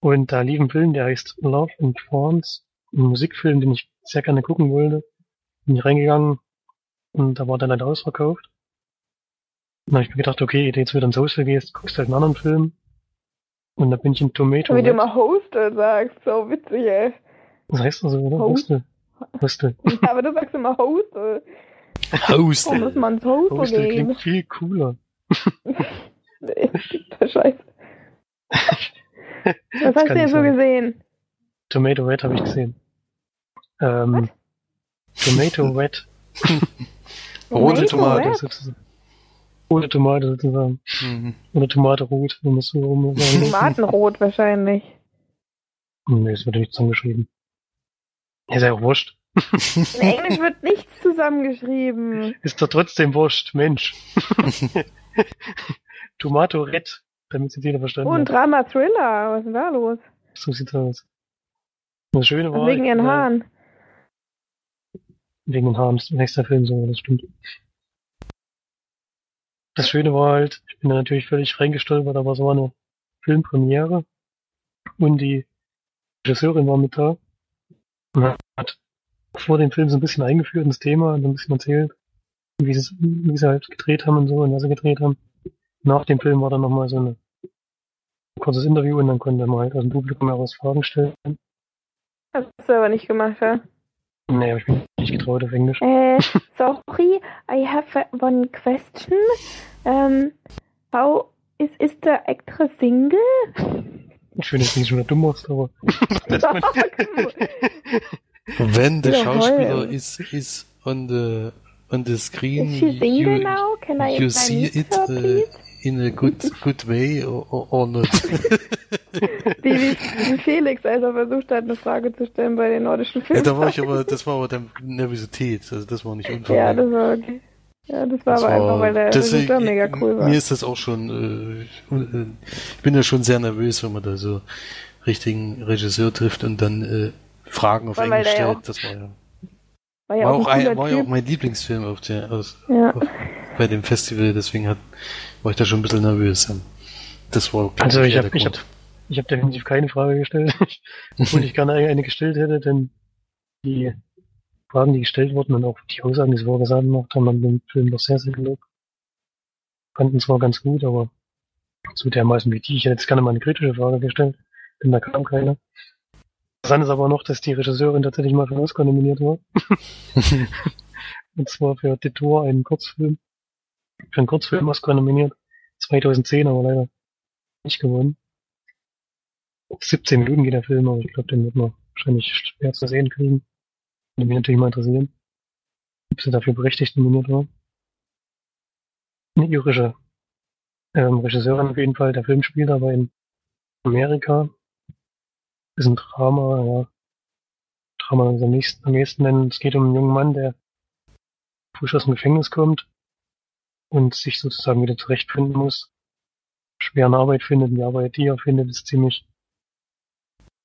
Und da lief ein Film, der heißt Love and Thorns. Ein Musikfilm, den ich sehr gerne gucken wollte. Bin ich reingegangen und da war dann halt ausverkauft. Und dann habe ich mir gedacht, okay, jetzt wieder ins Hostel gehst, guckst halt einen anderen Film. Und da bin ich in Tomato Wie du immer Hostel sagst. So witzig, ey. Das heißt also, oder? Host- Hostel. Hostel. *laughs* Ja, aber du sagst immer Hostel. Warum muss Hostel. man ins Hostel Hostel gehen? klingt viel cooler. *laughs* Nee, *laughs* das ist scheiße. Was hast kann du denn so sein. gesehen? Tomato Red habe ich gesehen. Ähm, Tomato *laughs* Red. *laughs* Rote Tomate. Rote Tomate sozusagen. Mhm. Oder Tomate rot, wenn man es so rum *laughs* sagen Tomatenrot wahrscheinlich. Nee, es wird nicht zusammengeschrieben. Ist ja auch wurscht. In Englisch wird nichts zusammengeschrieben. Ist doch trotzdem wurscht, Mensch. Tomato Red, damit sie jeder verstanden Oh, ein hat. Drama-Thriller. Was ist denn da los? So sieht's aus. Und Das Schöne war. wegen ihren Haaren. Wegen den Haaren, ist nächster Film so, das stimmt. Das Schöne war halt, ich bin da natürlich völlig reingestolpert, aber es war eine Filmpremiere und die Regisseurin war mit da und hat vor dem Film so ein bisschen eingeführt ins Thema und ein bisschen erzählt, wie sie, wie sie halt gedreht haben und so und was sie gedreht haben. Nach dem Film war dann nochmal so ein kurzes Interview und dann konnte man halt aus dem Publikum heraus Fragen stellen. Hast du aber nicht gemacht, ja? Nee, hab ich mich nicht getraut auf Englisch. Äh, *laughs* sorry, I have one question. Um, how is, is the actor single? Schön, dass du nicht schon wieder dumm machst, aber. das *laughs* man, Wenn der Schauspieler is, is on the, on the screen, Is she single you, now? Can I you see it uh, please? In a good, good way or, or, not. *laughs* Wie, wie, Felix, als er versucht hat, eine Frage zu stellen bei den nordischen ja, Filmen. da war ich aber, das war aber dann Nervosität, also das war nicht Unfall. Ja, das war okay. Ja, das war Das aber einfach, weil der Regisseur mega cool war. Mir ist das auch schon, äh, äh, ich bin ja schon sehr nervös, wenn man da so richtigen Regisseur trifft und dann äh, Fragen auf weil Englisch ja stellt. auch- Das war ja, War ja war auch ein war ja auch mein Lieblingsfilm auf der, aus, Ja. auf, bei dem Festival, deswegen hat, war ich da schon ein bisschen nervös. Das war, Also ich hab- der ich Grund. Ich habe definitiv keine Frage gestellt, *laughs* obwohl ich gerne eine gestellt hätte, denn die Fragen, die gestellt wurden und auch die Aussagen, die sie vorgesagt gemacht haben, haben den Film doch sehr, sehr gelobt. Fanden zwar ganz gut, aber zu dermaßen wie die. Ich hätte jetzt gerne mal eine kritische Frage gestellt, denn da kam keine. Interessant ist aber noch, dass die Regisseurin tatsächlich mal für Oscar nominiert war. *laughs* und zwar für Detour, einen Kurzfilm. Für einen Kurzfilm Oscar nominiert. 2010, aber leider nicht gewonnen. 17 Minuten geht der Film, aber ich glaube, den wird man wahrscheinlich schwer zu sehen kriegen. Würde mich natürlich mal interessieren, ob sie dafür berechtigt nominiert war. Eine irische ähm, Regisseurin auf jeden Fall. Der Film spielt aber in Amerika. Ist ein Drama, ja. Drama am nächsten, am ehesten nennen. Es geht um einen jungen Mann, der frisch aus dem Gefängnis kommt und sich sozusagen wieder zurechtfinden muss. Schwer eine Arbeit findet. Die Arbeit, die er findet, ist ziemlich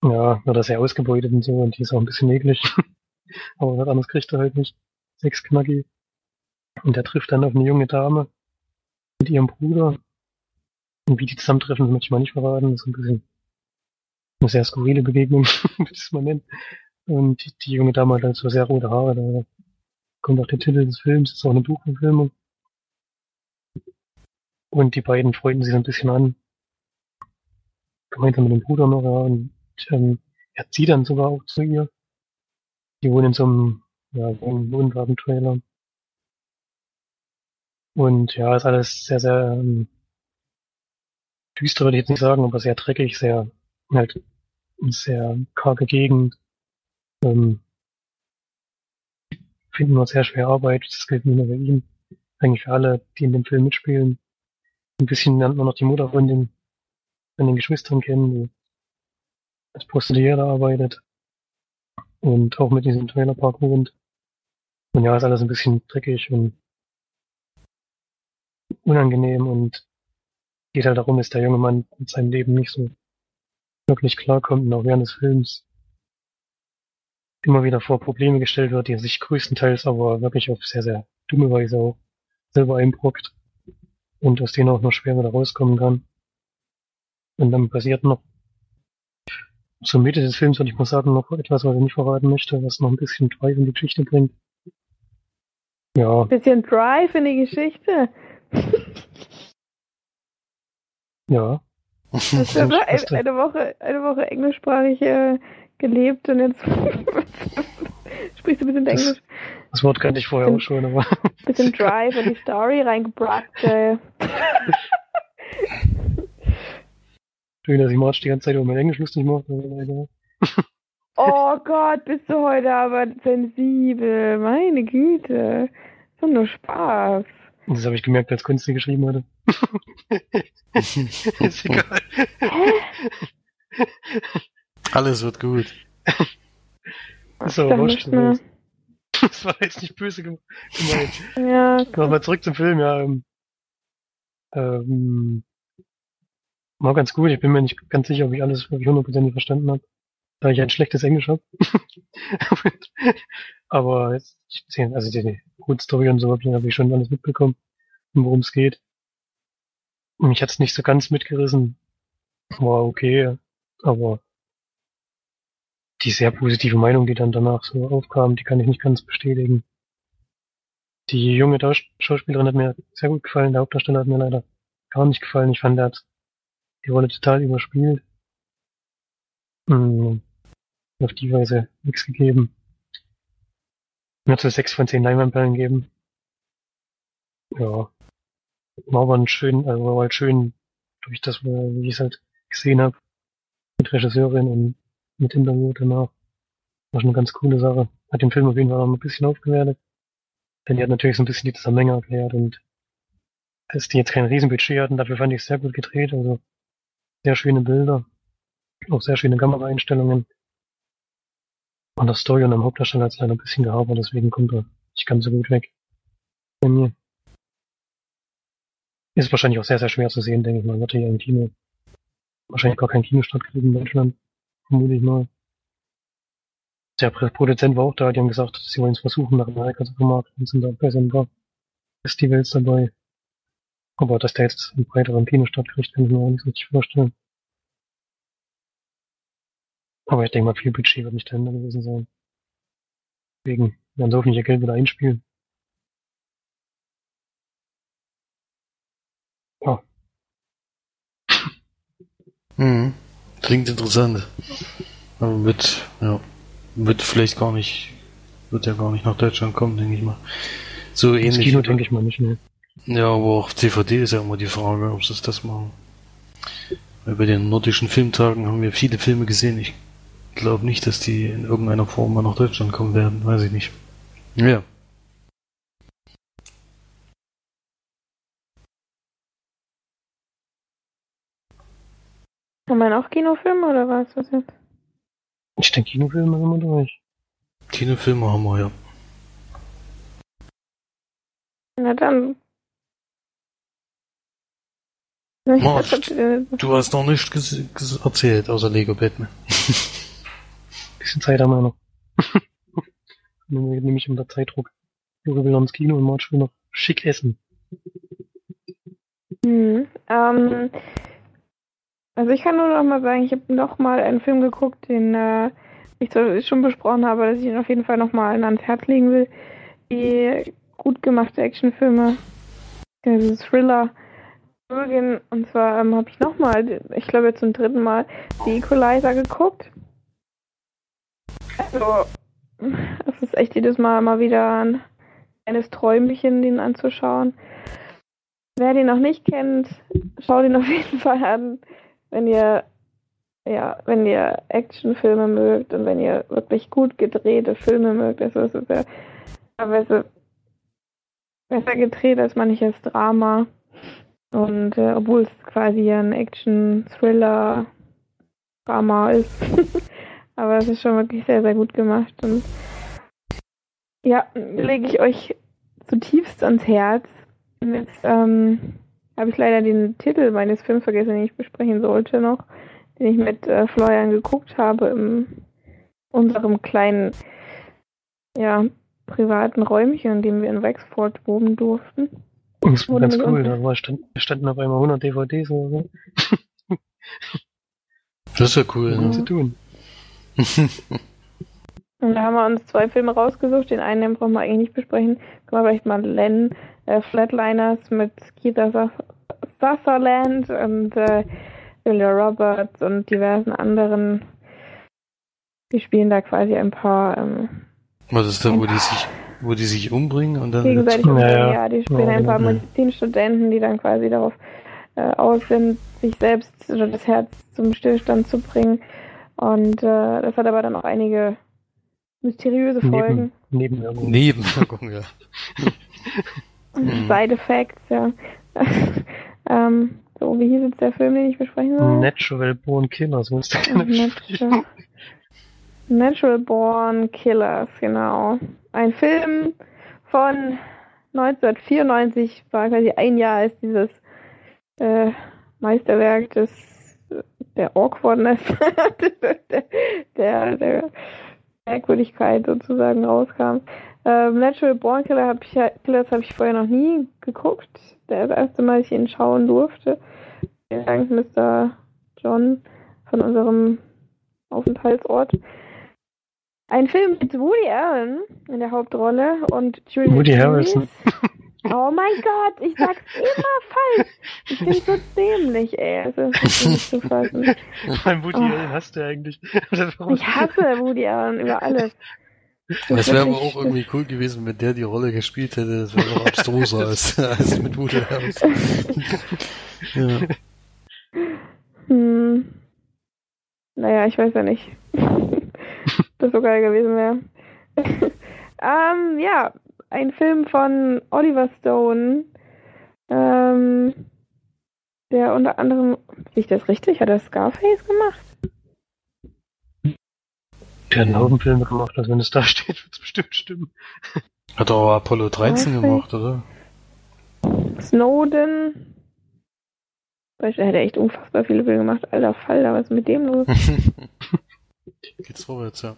ja, wird er sehr ausgebeutet und so und die ist auch ein bisschen eklig. *laughs* Aber was anderes kriegt er halt nicht. Sechs Knacki. Und er trifft dann auf eine junge Dame mit ihrem Bruder. Und wie die zusammentreffen, das möchte ich mal nicht verraten. Das ist ein bisschen eine sehr skurrile Begegnung, *laughs* würde ich es mal nennen. Und die, die junge Dame hat halt so sehr rote Haare. Da kommt auch der Titel des Films, ist auch eine Buchverfilmung. Und die beiden freunden sich so ein bisschen an. Gemeinsam mit dem Bruder noch, ja. Und ähm, er zieht dann sogar auch zu ihr. Die wohnen in so einem ja, Wohn- Wohnwagen-Trailer. Und ja, ist alles sehr, sehr ähm, düster, würde ich jetzt nicht sagen, aber sehr dreckig, sehr halt sehr karge Gegend. Ähm, finden nur sehr schwer Arbeit, das gilt nicht nur bei ihm, eigentlich für alle, die in dem Film mitspielen. Ein bisschen lernt man noch die Mutter von den, von den Geschwistern kennen, die als Prostituierte arbeitet und auch mit diesem Trailerpark wohnt. Und ja, ist alles ein bisschen dreckig und unangenehm und geht halt darum, dass der junge Mann mit seinem Leben nicht so wirklich klarkommt und auch während des Films immer wieder vor Probleme gestellt wird, die er sich größtenteils aber wirklich auf sehr, sehr dumme Weise auch selber einbrockt und aus denen auch noch schwer wieder rauskommen kann. Und dann passiert noch zur Mitte des Films, würde ich mal sagen, noch etwas, was ich nicht verraten möchte, was noch ein bisschen Drive in die Geschichte bringt. Ja, Bisschen Drive in die Geschichte. *laughs* ja. Hast du *laughs* so Was eine, denn? eine Woche, eine Woche englischsprachig äh, gelebt und jetzt *laughs* sprichst du ein bisschen Das- Englisch. Das Wort kannte ich vorher auch schon, aber Bisschen *laughs* Drive in die Story reingebracht. Äh. schön, dass ich March die ganze Zeit über mein Englisch lustig mache. aber egal. *laughs* Oh Gott, bist du heute aber sensibel. Meine Güte. So nur Spaß. Und das habe ich gemerkt, als Kunst sie geschrieben hatte. *laughs* Ist egal. Alles wird gut. Ist aber Sag wurscht. *laughs* Das war jetzt nicht böse gem- gemeint. Ja, Nochmal zurück zum Film, ja. Ähm, ähm, war ganz gut. Ich bin mir nicht ganz sicher, ob ich alles wirklich hundertprozentig verstanden habe, da ich ein schlechtes Englisch habe. *laughs* Aber jetzt, also die Grundstory und so habe ich, hab ich schon alles mitbekommen, worum es geht. Mich hat's nicht so ganz mitgerissen. War okay, aber die sehr positive Meinung, die dann danach so aufkam, die kann ich nicht ganz bestätigen. Die junge Schauspielerin hat mir sehr gut gefallen, der Hauptdarsteller hat mir leider gar nicht gefallen. Ich fand, der hat die Rolle total überspielt. Hm, auf die Weise nichts gegeben. Mir hat so sechs von zehn Leinwandperlen gegeben. Ja. War aber ein schön, also war halt schön, durch das, wie ich es halt gesehen habe, mit Regisseurin und mit Interview danach. War schon eine ganz coole Sache. Hat den Film auf jeden Fall noch ein bisschen aufgewertet. Denn die hat natürlich so ein bisschen die Zusammenhänge erklärt und dass die jetzt kein Riesenbudget hatten, dafür fand ich es sehr gut gedreht. Also sehr schöne Bilder, auch sehr schöne Kameraeinstellungen. Und das Story und am Hauptdarsteller hat es leider ein bisschen gehabert, deswegen kommt er nicht ganz so gut weg. Bei mir. Ist wahrscheinlich auch sehr, sehr schwer zu sehen, denke ich mal. Wird hier im Kino wahrscheinlich gar kein Kinostart kriegen in Deutschland. Vermute ich mal. Der Pro- Produzent war auch da, die haben gesagt, sie wollen es versuchen, nach Amerika zu vermarkten, sind da bei so ein paar Festivals dabei. Aber dass der jetzt einen breiteren Kinostart kriegt, kann ich mir auch nicht so richtig vorstellen. Aber ich denke mal, viel Budget wird nicht dahinter gewesen sein. Deswegen werden sie hoffentlich ihr Geld wieder einspielen. Ja, Mhm. Klingt interessant. Aber wird, ja, wird vielleicht gar nicht, wird ja gar nicht nach Deutschland kommen, denke ich mal. So ähnlich. Kino denke ich mal nicht, ne. Ja, aber auch DVD ist ja immer die Frage, ob sie es das machen. Weil bei den nordischen Filmtagen haben wir viele Filme gesehen. Ich glaube nicht, dass die in irgendeiner Form mal nach Deutschland kommen werden. Weiß ich nicht. Ja. Haben wir auch Kinofilme oder was das jetzt? Ich denke, Kinofilme sind wir durch. Kinofilme haben wir, ja. Na dann. Weiß, äh, Du hast noch nicht ges ges erzählt, außer Lego Batman. *laughs* Bisschen Zeit haben wir noch. *laughs* Nehme ich unter Zeitdruck. Jure will ins Kino und macht schon noch schick essen. Hm, ähm, also ich kann nur noch mal sagen, ich habe noch mal einen Film geguckt, den äh, ich schon besprochen habe, dass ich ihn auf jeden Fall noch mal ans Herz legen will. Die gut gemachte Actionfilme, also Thriller, mögen. Und zwar ähm, habe ich noch mal, ich glaube zum dritten Mal, die Equalizer geguckt. Also, es ist echt jedes Mal mal wieder ein kleines Träumchen, den anzuschauen. Wer den noch nicht kennt, schaut ihn auf jeden Fall an, wenn ihr ja, wenn ihr Actionfilme mögt und wenn ihr wirklich gut gedrehte Filme mögt, also es ist ja teilweise besser gedreht als manches Drama. Und äh, obwohl es quasi ein Action-Thriller-Drama ist. *laughs* Aber es ist schon wirklich sehr, sehr gut gemacht. Und ja, lege ich euch zutiefst ans Herz. Jetzt ähm, habe ich leider den Titel meines Films vergessen, den ich besprechen sollte noch, den ich mit äh, Florian geguckt habe in unserem kleinen, ja, privaten Räumchen, in dem wir in Wexford wohnen durften. Das war ganz cool, da war, stand, standen auf einmal 100 DVDs oder so. *laughs* Das ist ja cool. Was Ne? zu tun. *laughs* Und da haben wir uns zwei Filme rausgesucht. Den einen, den brauchen wir eigentlich nicht besprechen. Können wir vielleicht mal nennen. Äh, Flatliners mit Keith Sutherland und äh, Julia Roberts und diversen anderen. Die spielen da quasi ein paar ähm, Was ist da, wo die sich, wo die sich umbringen und dann gegenseitig Ja, umbringen. ja. Ja, die spielen Ja, ein paar genau. Medizinstudenten, die dann quasi darauf äh, aus sind, sich selbst oder das Herz zum Stillstand zu bringen. Und äh, das hat aber dann auch einige mysteriöse Folgen. Neben, Nebenwirkungen. Nebenwirkung, *laughs* ja. Side Effects, ja. *laughs* ähm, so, wie hieß jetzt der Film, den ich besprechen soll? Natural Born Killers, willst du gerne Natural, Natural Born Killers, genau. Ein Film von 1994, war quasi ein Jahr als dieses äh, Meisterwerk des der Awkwardness, *laughs* der, der, der Merkwürdigkeit sozusagen rauskam. Ähm, Natural Born Killer hab ich, Killers habe ich vorher noch nie geguckt. Der das erste Mal, dass ich ihn schauen durfte. Vielen Dank, Mr. John, von unserem Aufenthaltsort. Ein Film mit Woody Allen in der Hauptrolle und Julia Woody Lewis. Oh mein Gott, ich sag's immer *laughs* falsch. Ich bin so dämlich, ey. Also, das ist nicht zu fassen. *laughs* Mein Woody Oh. Allen hast du eigentlich. *laughs* Ich hasse Woody Allen über alles. Das wäre aber auch irgendwie cool gewesen, wenn der die Rolle gespielt hätte. Das wäre noch abstruser als, als mit Woody Harrelson. ja. Hm. Naja, ich weiß ja nicht. das so geil gewesen wäre. ähm, ja, ein Film von Oliver Stone. Ähm, der unter anderem, sehe ich das richtig? Hat er Scarface gemacht? Der hat einen Haufen Filme gemacht, also wenn es da *laughs* steht, wird es bestimmt stimmen. Hat auch Apollo 13 Okay. gemacht, oder? Snowden. Beispiel, er hat echt unfassbar viele Filme gemacht. Alter Falter, was ist mit dem los? *laughs* *laughs* Geht's vorwärts, ja.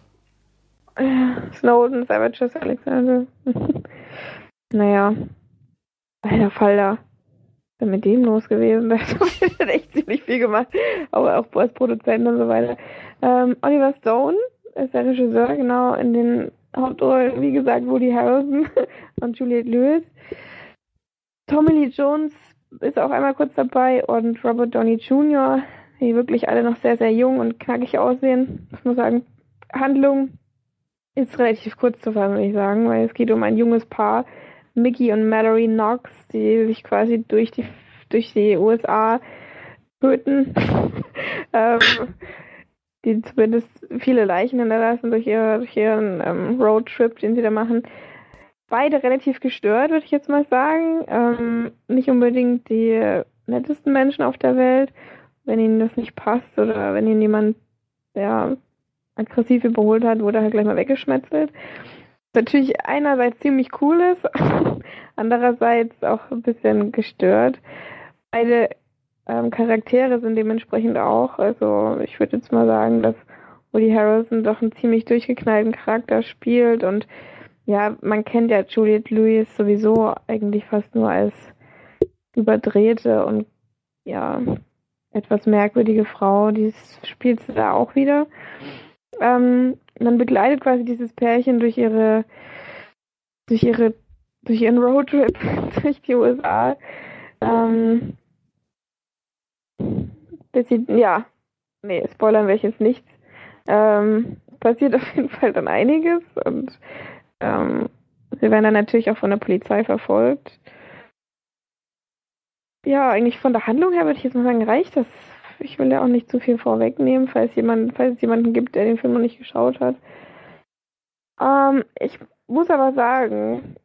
Äh, Snowden, Savage Alexander. *laughs* naja. Alter. Was ist denn mit dem los gewesen? *laughs* Der hat echt ziemlich viel gemacht. Aber auch als Produzent und so weiter. Ähm, Oliver Stone ist der Regisseur, genau, in den Hauptrollen, wie gesagt, Woody Harrelson *laughs* und Juliette Lewis. Tommy Lee Jones ist auch einmal kurz dabei und Robert Downey Jr., die wirklich alle noch sehr, sehr jung und knackig aussehen. Ich muss sagen, Handlung ist relativ kurz zu fassen, würde ich sagen, weil es geht um ein junges Paar, Mickey und Mallory Knox, die sich quasi durch die durch die USA töten, *laughs* ähm, die zumindest viele Leichen hinterlassen durch, ihre, durch ihren ähm, Roadtrip, den sie da machen. Beide relativ gestört, würde ich jetzt mal sagen. Ähm, nicht unbedingt die nettesten Menschen auf der Welt, wenn ihnen das nicht passt oder wenn ihnen jemand ja, aggressiv überholt hat, wurde halt gleich mal weggeschmetzelt. Was natürlich einerseits ziemlich cool ist, *laughs* andererseits auch ein bisschen gestört. Beide ähm, Charaktere sind dementsprechend auch, also ich würde jetzt mal sagen, dass Woody Harrelson doch einen ziemlich durchgeknallten Charakter spielt und ja, man kennt ja Juliette Lewis sowieso eigentlich fast nur als überdrehte und ja, etwas merkwürdige Frau, die spielt sie da auch wieder. Ähm, man begleitet quasi dieses Pärchen durch ihre, durch ihre, durch ihren Roadtrip *laughs* durch die USA. Ähm, bis sie, ja, nee, spoilern wir jetzt nichts. Ähm, passiert auf jeden Fall dann einiges und ähm, sie werden dann natürlich auch von der Polizei verfolgt. Ja, eigentlich von der Handlung her würde ich jetzt mal sagen, reicht das. Ich will ja auch nicht zu viel vorwegnehmen, falls jemand, falls es jemanden gibt, der den Film noch nicht geschaut hat. Ähm, ich muss aber sagen,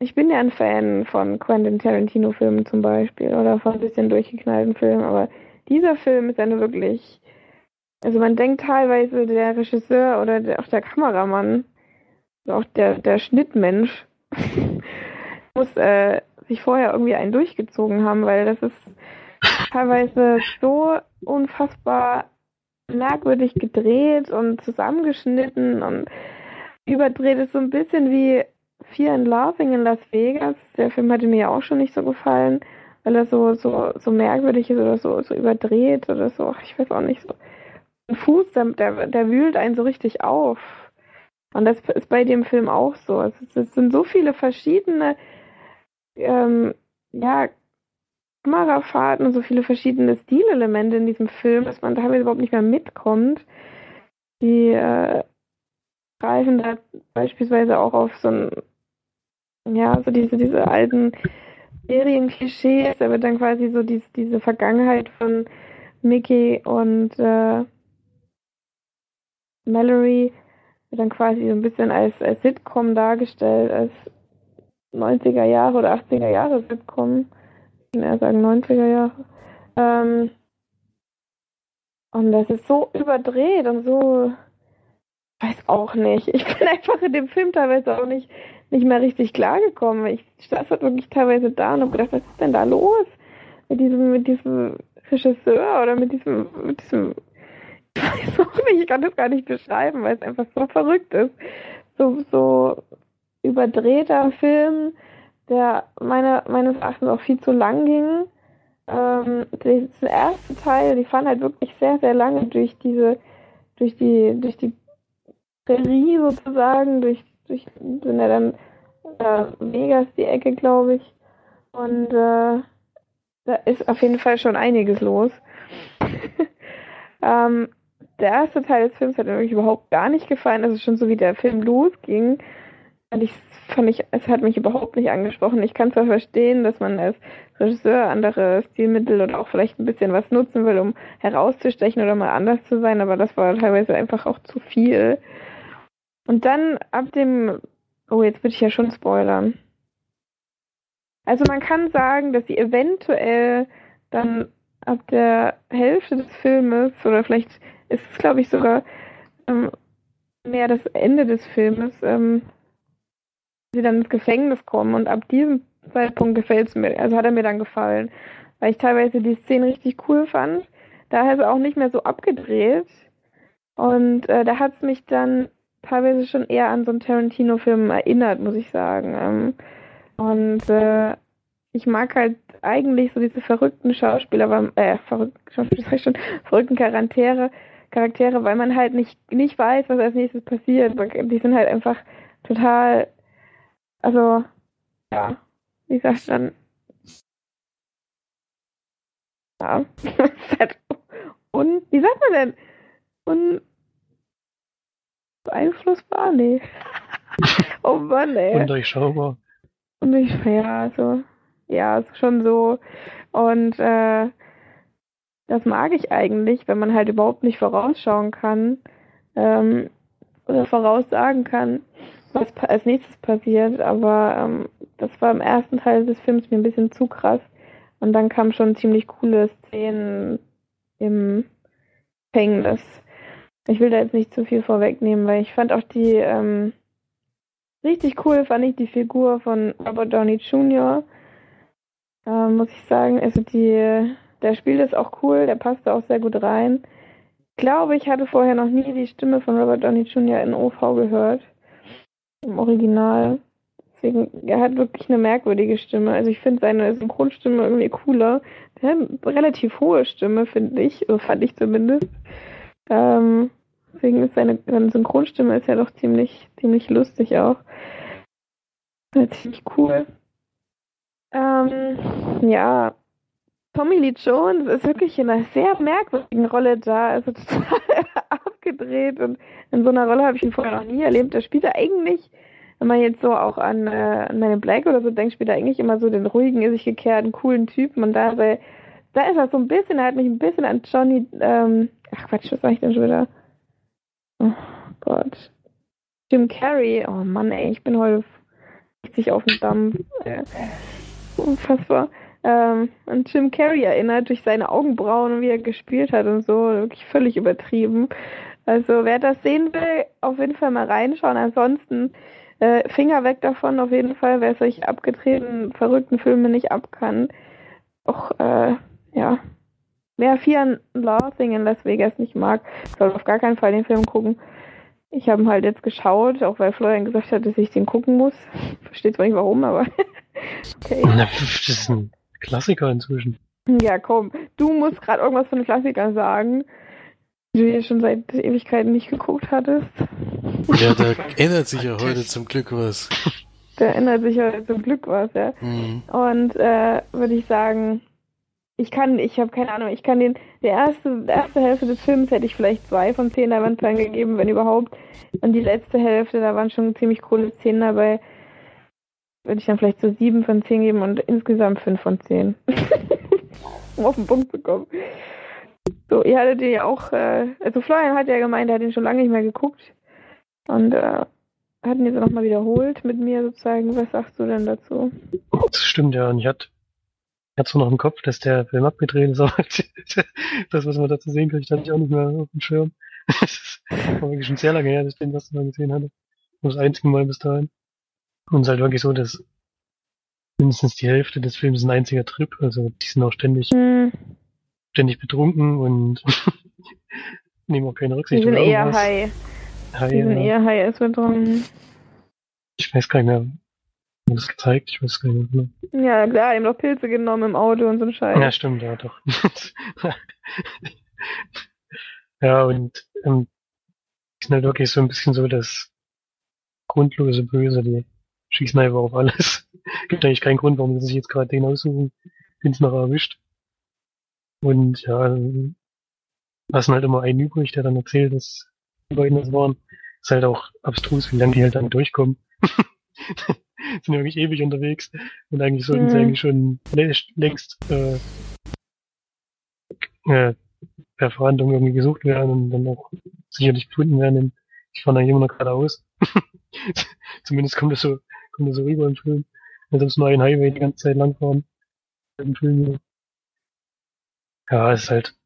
ich bin ja ein Fan von Quentin Tarantino-Filmen zum Beispiel oder von ein bisschen durchgeknallten Filmen, aber dieser Film ist nur wirklich. Also man denkt teilweise, der Regisseur oder der, auch der Kameramann, auch der, der Schnittmensch *laughs* muss äh, sich vorher irgendwie einen durchgezogen haben, weil das ist teilweise so unfassbar merkwürdig gedreht und zusammengeschnitten und überdreht ist so ein bisschen wie Fear and Laughing in Las Vegas. Der Film hatte mir ja auch schon nicht so gefallen, weil er so, so, so merkwürdig ist oder so, so überdreht oder so. Ich weiß auch nicht so. Ein Fuß, der, der, der wühlt einen so richtig auf. Und das ist bei dem Film auch so. Es, ist, es sind so viele verschiedene ähm, ja, Kamerafahrten und so viele verschiedene Stilelemente in diesem Film, dass man teilweise überhaupt nicht mehr mitkommt. Die äh, greifen da beispielsweise auch auf so ein, ja, so diese, diese alten Serienklischees. Da wird dann quasi so dies, diese Vergangenheit von Mickey und äh, Mallory wird dann quasi so ein bisschen als, als Sitcom dargestellt, als 90er Jahre oder 80er Jahre Sitcom. Eher sagen 90er Jahre. Ähm, und das ist so überdreht und so, ich weiß auch nicht. Ich bin *laughs* einfach in dem Film teilweise auch nicht, nicht mehr richtig klargekommen. Ich saß halt wirklich teilweise da und habe gedacht, was ist denn da los? Mit diesem, mit diesem Regisseur oder mit diesem, mit diesem, *laughs* ich weiß auch nicht, ich kann das gar nicht beschreiben, weil es einfach so verrückt ist. So, so überdrehter Film, der meiner, meines Erachtens auch viel zu lang ging. Ähm, der erste Teil, die fahren halt wirklich sehr, sehr lange durch diese, durch die, durch die Prärie sozusagen, durch, durch sind ja dann äh, Vegas die Ecke, glaube ich. Und äh, da ist auf jeden Fall schon einiges los. *laughs* ähm, der erste Teil des Films hat mir wirklich überhaupt gar nicht gefallen. Also schon so wie der Film losging, ich, fand ich, es hat mich überhaupt nicht angesprochen. Ich kann zwar verstehen, dass man als Regisseur andere Stilmittel oder auch vielleicht ein bisschen was nutzen will, um herauszustechen oder mal anders zu sein, aber das war teilweise einfach auch zu viel. Und dann ab dem, oh, jetzt würde ich ja schon spoilern. Also man kann sagen, dass sie eventuell dann ab der Hälfte des Filmes oder vielleicht ist es, glaube ich, sogar ähm, mehr das Ende des Filmes, ähm, sie dann ins Gefängnis kommen und ab diesem Zeitpunkt gefällt es mir, also hat er mir dann gefallen, weil ich teilweise die Szene richtig cool fand. Da ist er auch nicht mehr so abgedreht und äh, da hat es mich dann teilweise schon eher an so einen Tarantino-Film erinnert, muss ich sagen. Ähm, und äh, ich mag halt eigentlich so diese verrückten Schauspieler, weil, äh, verrückten Schauspieler, *laughs* schon, verrückten Charaktere, Charaktere, weil man halt nicht, nicht weiß, was als nächstes passiert. Die sind halt einfach total, also, ja, wie sagst du dann? Ja, *laughs* und, wie sagt man denn? Un, beeinflussbar? Nee. *laughs* oh Mann, ey. Undurchschaubar. Und ich, ja, also, ja, ist schon so. Und äh, das mag ich eigentlich, wenn man halt überhaupt nicht vorausschauen kann ähm, oder voraussagen kann, was als nächstes passiert. Aber ähm, das war im ersten Teil des Films mir ein bisschen zu krass. Und dann kamen schon ziemlich coole Szenen im Gefängnis. Ich will da jetzt nicht zu viel vorwegnehmen, weil ich fand auch die ähm, richtig cool, fand ich die Figur von Robert Downey Jr äh, muss ich sagen. Also die, der spielt ist auch cool, der passt da auch sehr gut rein. Ich glaube, ich hatte vorher noch nie die Stimme von Robert Downey Jr. in OV gehört. Im Original. Deswegen, er hat wirklich eine merkwürdige Stimme. Also ich finde seine Synchronstimme irgendwie cooler. Der hat eine relativ hohe Stimme, finde ich. Oder fand ich zumindest. Ähm, deswegen ist seine, seine Synchronstimme ist ja doch ziemlich, ziemlich lustig auch. Ziemlich cool. Ähm, ja, Tommy Lee Jones ist wirklich in einer sehr merkwürdigen Rolle da, also *laughs* total abgedreht und in so einer Rolle habe ich ihn vorher noch nie erlebt. Er spielt er eigentlich, wenn man jetzt so auch an, äh, an meine Black oder so denkt, spielt er eigentlich immer so den ruhigen, in sich gekehrten, coolen Typen und da er, da ist er so ein bisschen, er hat mich ein bisschen an Johnny, ähm, ach Quatsch, was sag ich denn schon wieder? Oh Gott. Jim Carrey, oh Mann ey, ich bin heute richtig auf dem Dampf. Äh unfassbar. Ähm, an Jim Carrey erinnert durch seine Augenbrauen und wie er gespielt hat und so. Wirklich völlig übertrieben. Also wer das sehen will, auf jeden Fall mal reinschauen. Ansonsten äh, Finger weg davon, auf jeden Fall, wer solche abgetretenen, verrückten Filme nicht ab kann. Auch, äh, ja. Wer Fear Laughing in Las Vegas nicht mag, soll auf gar keinen Fall den Film gucken. Ich habe ihn halt jetzt geschaut, auch weil Florian gesagt hat, dass ich den gucken muss. *laughs* Versteht zwar nicht warum, aber *laughs* okay. das ist ein Klassiker inzwischen. Ja, komm. Du musst gerade irgendwas von den Klassikern sagen, du hier schon seit Ewigkeiten nicht geguckt hattest. Ja, da *laughs* ändert sich ja heute zum Glück was. Da ändert sich ja zum Glück was, ja. Mhm. Und äh, würde ich sagen, ich kann, ich habe keine Ahnung, ich kann den, der erste, der erste Hälfte des Films hätte ich vielleicht zwei von zehn Leinwandperlen gegeben, wenn überhaupt. Und die letzte Hälfte, da waren schon ziemlich coole Szenen dabei. Würde ich dann vielleicht so sieben von zehn geben und insgesamt fünf von zehn. *laughs* um auf den Punkt zu kommen. So, ihr hattet den ja auch, äh, also Florian hat ja gemeint, er hat ihn schon lange nicht mehr geguckt. Und äh, hat ihn jetzt nochmal wiederholt mit mir sozusagen. Was sagst du denn dazu? Das stimmt ja, und ich hatte ich so noch im Kopf, dass der Film abgedreht ist, aber *laughs* das, was man dazu sehen kriegt, hatte ich auch nicht mehr auf dem Schirm. Das war wirklich schon sehr lange her, dass ich den was mal gesehen hatte. Das einzige Mal bis dahin. Und es ist halt wirklich so, dass mindestens die Hälfte des Films ein einziger Trip, also die sind auch ständig, mhm. Ständig betrunken und *laughs* nehmen auch keine Rücksicht. Die sind eher high. high. Die sind ja. eher high als betrunken. Ich weiß gar nicht mehr, mir das gezeigt? Ich weiß gar nicht mehr. Ja, klar, ihm noch Pilze genommen im Auto und so ein Scheiß. Ja, stimmt, ja, doch. *laughs* ja, und ähm, sind halt wirklich so ein bisschen so das grundlose Böse, die schießen einfach auf alles. *laughs* Gibt eigentlich keinen Grund, warum sie sich jetzt gerade den aussuchen, den es noch erwischt. Und ja, lassen halt immer einen übrig, der dann erzählt, dass die beiden das waren. Ist halt auch abstrus, wie lange die halt dann durchkommen. *laughs* sind ja wirklich ewig unterwegs und eigentlich sollten sie Mhm. eigentlich schon längst, äh, äh, per Verhandlung irgendwie gesucht werden und dann auch sicherlich gefunden werden. Ich fahre eigentlich immer noch geradeaus. *laughs* Zumindest kommt das so, kommt das so rüber im Film. Als ob es nur ein Highway die ganze Zeit lang fahren. Im Film. Ja, es ist halt.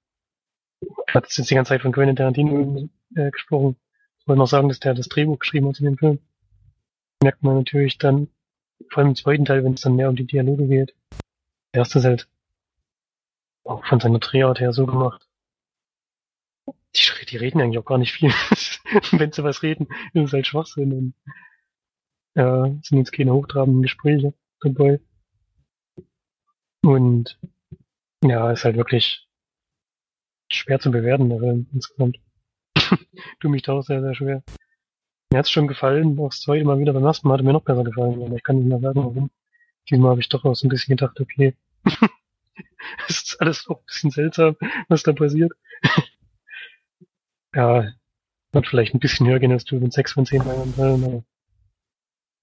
Hat jetzt die ganze Zeit von Quentin Tarantino äh, gesprochen. Ich wollte noch sagen, dass der das Drehbuch geschrieben hat zu dem Film. Merkt man natürlich dann, vor allem im zweiten Teil, wenn es dann mehr um die Dialoge geht. Der erste ist halt auch von seiner Drehart her so gemacht. Die, die reden eigentlich auch gar nicht viel. *laughs* wenn sie was reden, ist es halt Schwachsinn. Und, ja, sind jetzt keine hochtrabenden Gespräche dabei. Und ja, ist halt wirklich schwer zu bewerten, der Film insgesamt. *laughs* du mich da auch sehr, sehr schwer. Mir hat's schon gefallen, das zweite Mal wieder beim ersten Mal hat mir noch besser gefallen, aber ich kann nicht mehr sagen, warum. Diesmal habe ich doch auch so ein bisschen gedacht, okay, *laughs* es ist alles auch ein bisschen seltsam, was da passiert. *laughs* ja, wird vielleicht ein bisschen höher gehen als du mit 6 von 10 Leinwandperlen, aber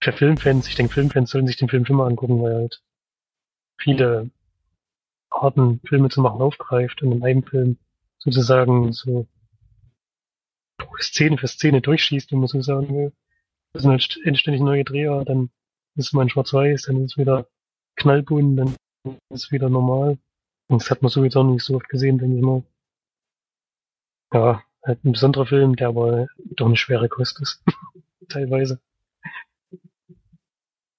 für Filmfans, ich denke, Filmfans sollen sich den Film schon mal angucken, weil halt viele Arten, Filme zu machen, aufgreift und in einem Film sozusagen so Szene für Szene durchschießt, wenn man so sagen will. Das sind halt st- ständig neue Dreher, dann ist es mal in schwarz-weiß, dann ist es wieder knallbunt, dann ist es wieder normal. Und das hat man so jetzt auch nicht so oft gesehen, denke ich mal. Ja, halt ein besonderer Film, der aber doch eine schwere Kost ist. *laughs* Teilweise.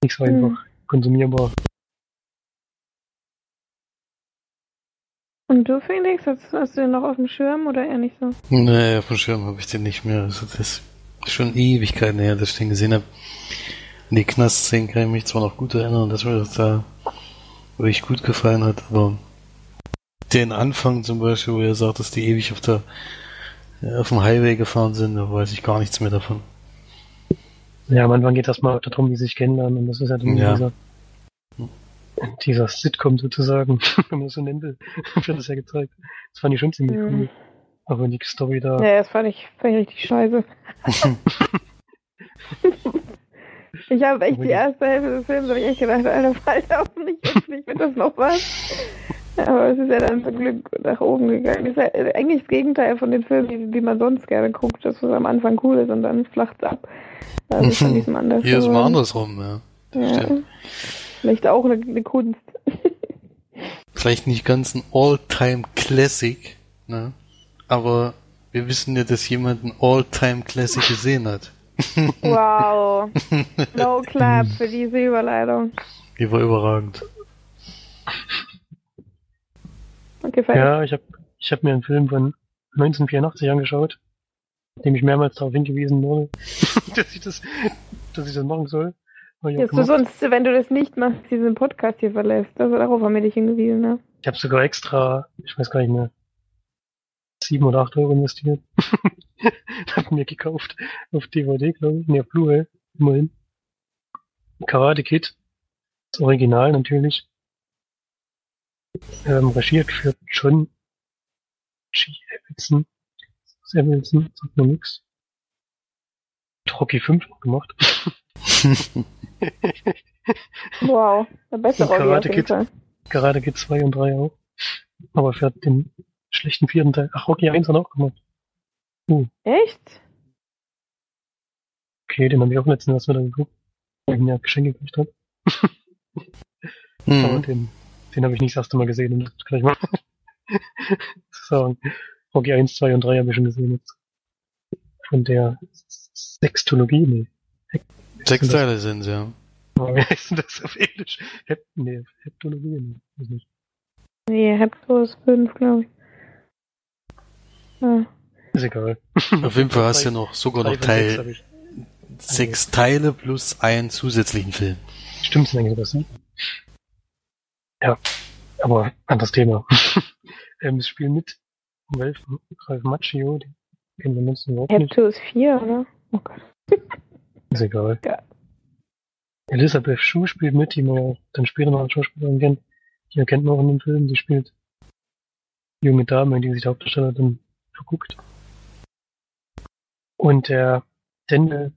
Nicht so Hm. einfach konsumierbar. Und du, Felix, hast, hast du den noch auf dem Schirm oder eher nicht so? Nee, auf dem Schirm habe ich den nicht mehr. Also das ist schon Ewigkeiten her, dass ich den gesehen habe. An die Knastszenen kann ich mich zwar noch gut erinnern, dass mir das da wirklich gut gefallen hat, aber den Anfang zum Beispiel, wo er sagt, dass die ewig auf der äh, auf dem Highway gefahren sind, da weiß ich gar nichts mehr davon. Ja, am Anfang geht das mal darum, wie sie sich kennenlernen und das ist ja dann Ja. dieser, dieser Sitcom sozusagen, *laughs* wenn man das so nennen will, *laughs* wird das ja gezeigt. Das fand ich schon ziemlich Mhm. cool. Wenn die Story da, Ja, das fand ich, fand ich richtig scheiße. *laughs* ich habe echt die erste Hälfte des Films habe ich echt gedacht, Alter, fall auf nicht, hoffentlich wird das noch was. Aber es ist ja dann zum Glück nach oben gegangen. Das ist ja eigentlich das Gegenteil von den Filmen, die, die man sonst gerne guckt, dass es am Anfang cool ist und dann flacht ab. Also von diesem anders. Hier ist mal andersrum, ja. Ja. Stimmt. Vielleicht auch eine, eine Kunst. *laughs* Vielleicht nicht ganz ein All-Time-Classic, ne? Aber wir wissen ja, dass jemand ein All-Time-Classic gesehen hat. *laughs* Wow. No *laughs* clap für diese Überleitung. Die war überragend. Okay, fertig. ja, ich habe ich hab mir einen Film von 1984 angeschaut, dem ich mehrmals darauf hingewiesen wurde, dass ich das, dass ich das machen soll. Dass du sonst, wenn du das nicht machst, diesen Podcast hier verlässt. Also darauf haben wir dich hingewiesen, ne? Ich habe sogar extra, ich weiß gar nicht mehr, sieben oder acht Euro investiert. *laughs* hab mir gekauft auf DVD, glaube ich, ne, auf Blu-ray, immerhin. Karate Kid, das Original natürlich. Ähm, regiert für John G. Evelson. Das Evelson, sagt mir nix. Hat Rocky 5 noch gemacht. *laughs* *laughs* Wow. Der beste Und Karate Kid. Karate Kid 2 und 3 auch. Aber für den schlechten vierten Teil. Ach, Rocky 1 hat er auch gemacht. Echt? Okay, den habe ich auch letztens erst wieder geguckt. Weil ich ja Geschenke gekriegt habe. *laughs* Aber Mhm. den, den habe ich nicht das erste Mal gesehen, um das gleich mal *laughs* sagen. Rocky 1, 2 und 3 habe ich schon gesehen jetzt. Von der Sextologie, nee. Sechs Teile sind ja. Aber Wie heißt denn das auf Englisch? Hep, nee, Heptologie, nee, weiß nicht. Nee, Heptos 5, glaube ich. Ah. Ist egal. *laughs* Auf jeden Fall hast du ja noch sogar noch Teil sechs Teile plus einen zusätzlichen Film. Stimmt, sind eigentlich das, ne? Ja, aber anderes Thema. *laughs* ähm, es spielen mit Ralph Macchio, den Kennen wir ansonsten überhaupt nicht. Hepto ist 4, oder? Oh Gott. Ist egal. Ja. Elisabeth Shue spielt mit, die man dann später noch als Schauspielerin kennt. Die erkennt man auch in dem Film. Die spielt junge Dame, in die sich der Hauptdarsteller dann verguckt. Und der Daniel,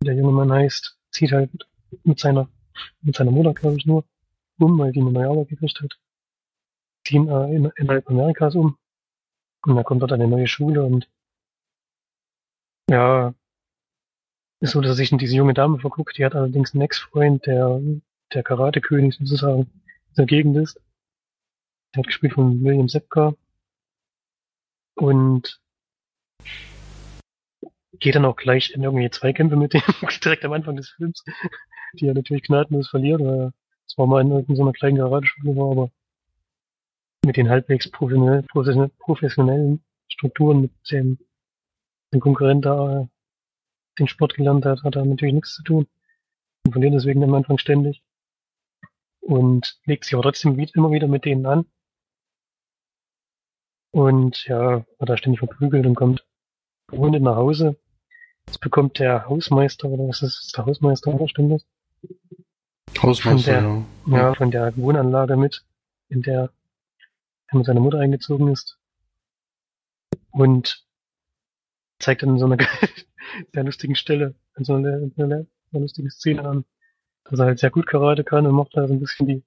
wie der junge Mann heißt, zieht halt mit seiner, mit seiner Mutter, glaube ich, nur um, weil die eine neue Arbeit gekriegt hat. Ziehen äh, in, innerhalb Amerikas um. Und er kommt dort eine neue Schule und ja, ist so, dass er sich in diese junge Dame verguckt. Die hat allerdings einen Ex-Freund, der der Karate-König sozusagen der Gegend ist. Der hat gespielt von William Sepka. Und geht dann auch gleich in irgendwie Zweikämpfe mit dem *laughs* direkt am Anfang des Films, die er natürlich gnadenlos verliert, weil er zwar mal in irgendeiner kleinen Karateschule war, aber mit den halbwegs professionell, professionell, professionellen Strukturen mit dem, dem Konkurrent da den Sport gelernt hat, hat er natürlich nichts zu tun. Und verliert deswegen am Anfang ständig. Und legt sich aber trotzdem immer wieder mit denen an. Und ja, wird da ständig verprügelt und kommt verwundet nach Hause. Jetzt bekommt der Hausmeister, oder was ist das, der Hausmeister, oder stimmt das? Hausmeister, Von ja. Ja, von der Wohnanlage mit, in der er mit seiner Mutter eingezogen ist. Und zeigt dann *laughs* in so einer sehr lustigen Stelle, in so einer, in einer, einer lustigen Szene an, dass er halt sehr gut Karate kann und macht da so ein bisschen die,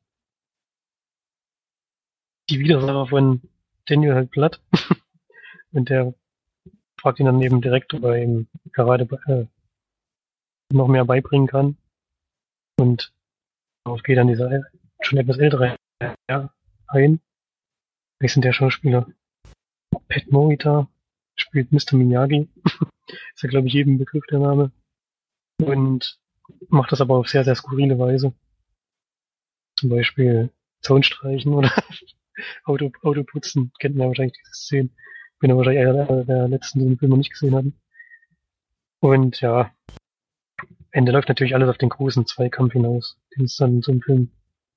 die Widersacher von Daniel halt platt. *laughs* und der fragt ihn dann eben direkt, ob er ihm Karate äh, noch mehr beibringen kann. Und darauf geht dann dieser schon etwas ältere ein. Wer denn der Schauspieler? Pat Morita spielt Mr. Miyagi. *laughs* ist ja, glaube ich, jedem Begriff der Name. Und macht das aber auf sehr, sehr skurrile Weise. Zum Beispiel Zaunstreichen oder *laughs* Auto, Autoputzen. Kennt man ja wahrscheinlich diese Szenen. Bin ja wahrscheinlich einer der, letzten, die den Film noch nicht gesehen haben. Und ja, Ende läuft natürlich alles auf den großen Zweikampf hinaus, den es dann in so einem Film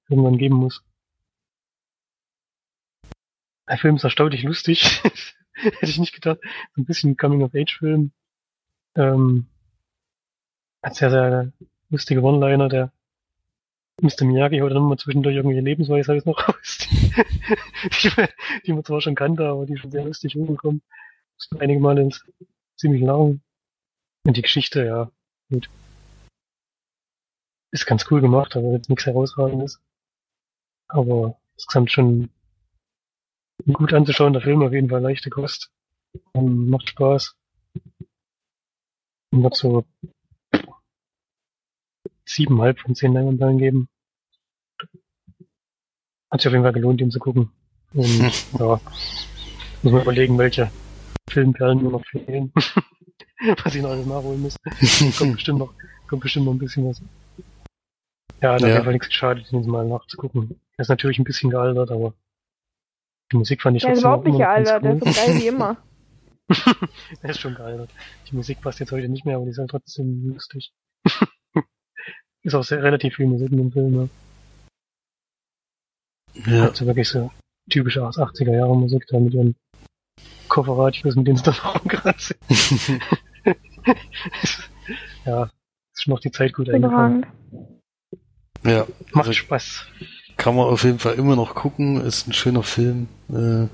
irgendwann geben muss. Der Film ist erstaunlich lustig. *laughs* *laughs* Hätte ich nicht gedacht. So ein bisschen Coming-of-Age-Film. Ähm, hat sehr, sehr lustige One-Liner. Der Mr. Miyagi haut dann immer zwischendurch irgendwelche Lebensweisheiten noch raus, *laughs* die, man- die man zwar schon kannte, aber die schon sehr lustig rüberkommen. Mussten einige Male ins ziemlich lang. Und die Geschichte, ja, gut. Ist ganz cool gemacht, aber jetzt nichts herausragendes. Aber insgesamt schon gut anzuschauen, der Film auf jeden Fall leichte Kost. Ähm, macht Spaß. Und wird so siebeneinhalb von zehn Leinwandperlen geben. Hat sich auf jeden Fall gelohnt, ihn zu gucken. Und *laughs* ja, muss man überlegen, welche Filmperlen nur noch fehlen. *laughs* Was ich noch alles nachholen muss. kommt bestimmt noch, kommt bestimmt noch ein bisschen was. Ja, hat auf Ja. jeden Fall nichts geschadet, ihn mal nachzugucken. Er ist natürlich ein bisschen gealtert, aber die Musik fand ich Der ist trotzdem überhaupt nicht gealtert, der ist cool. so geil wie immer. *laughs* Er ist schon gealtert. Die Musik passt jetzt heute nicht mehr, aber die ist halt trotzdem lustig. *laughs* ist auch sehr relativ viel Musik in dem Film. Ja. Ja. Hat so wirklich so typische 80er Jahre Musik da mit ihren Kofferradios, mit denen sie da rumkratzt. *laughs* ja, ist schon noch die Zeit gut eingefangen. Ja. Macht Also Spaß. Kann man auf jeden Fall immer noch gucken. Ist ein schöner Film. Äh,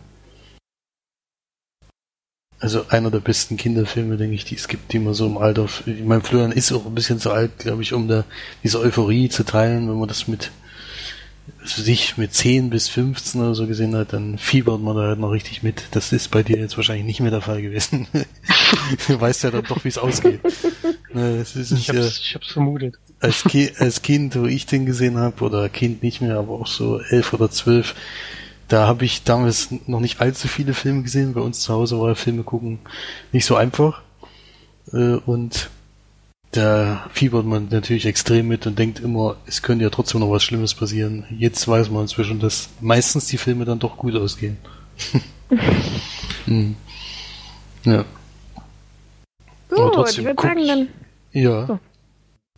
also einer der besten Kinderfilme, denke ich, die es gibt, die man so im Alter. Ich meine, Florian ist auch ein bisschen zu alt, glaube ich, um da diese Euphorie zu teilen. Wenn man das mit sich mit 10 bis 15 oder so gesehen hat, dann fiebert man da halt noch richtig mit. Das ist bei dir jetzt wahrscheinlich nicht mehr der Fall gewesen. *laughs* du weißt ja dann doch, wie es ausgeht. Ne, Es ist, Ich hab's, ich hab's vermutet. als, Ki als Kind, wo ich den gesehen habe, oder Kind nicht mehr, aber auch so elf oder zwölf, da habe ich damals noch nicht allzu viele Filme gesehen. Bei uns zu Hause war Filme gucken nicht so einfach. Äh, Und da fiebert man natürlich extrem mit und denkt immer, es könnte ja trotzdem noch was Schlimmes passieren. Jetzt weiß man inzwischen, dass meistens die Filme dann doch gut ausgehen. *laughs* Hm. Ja. Aber Gut, trotzdem ich würde guck sagen, dann Ja. So.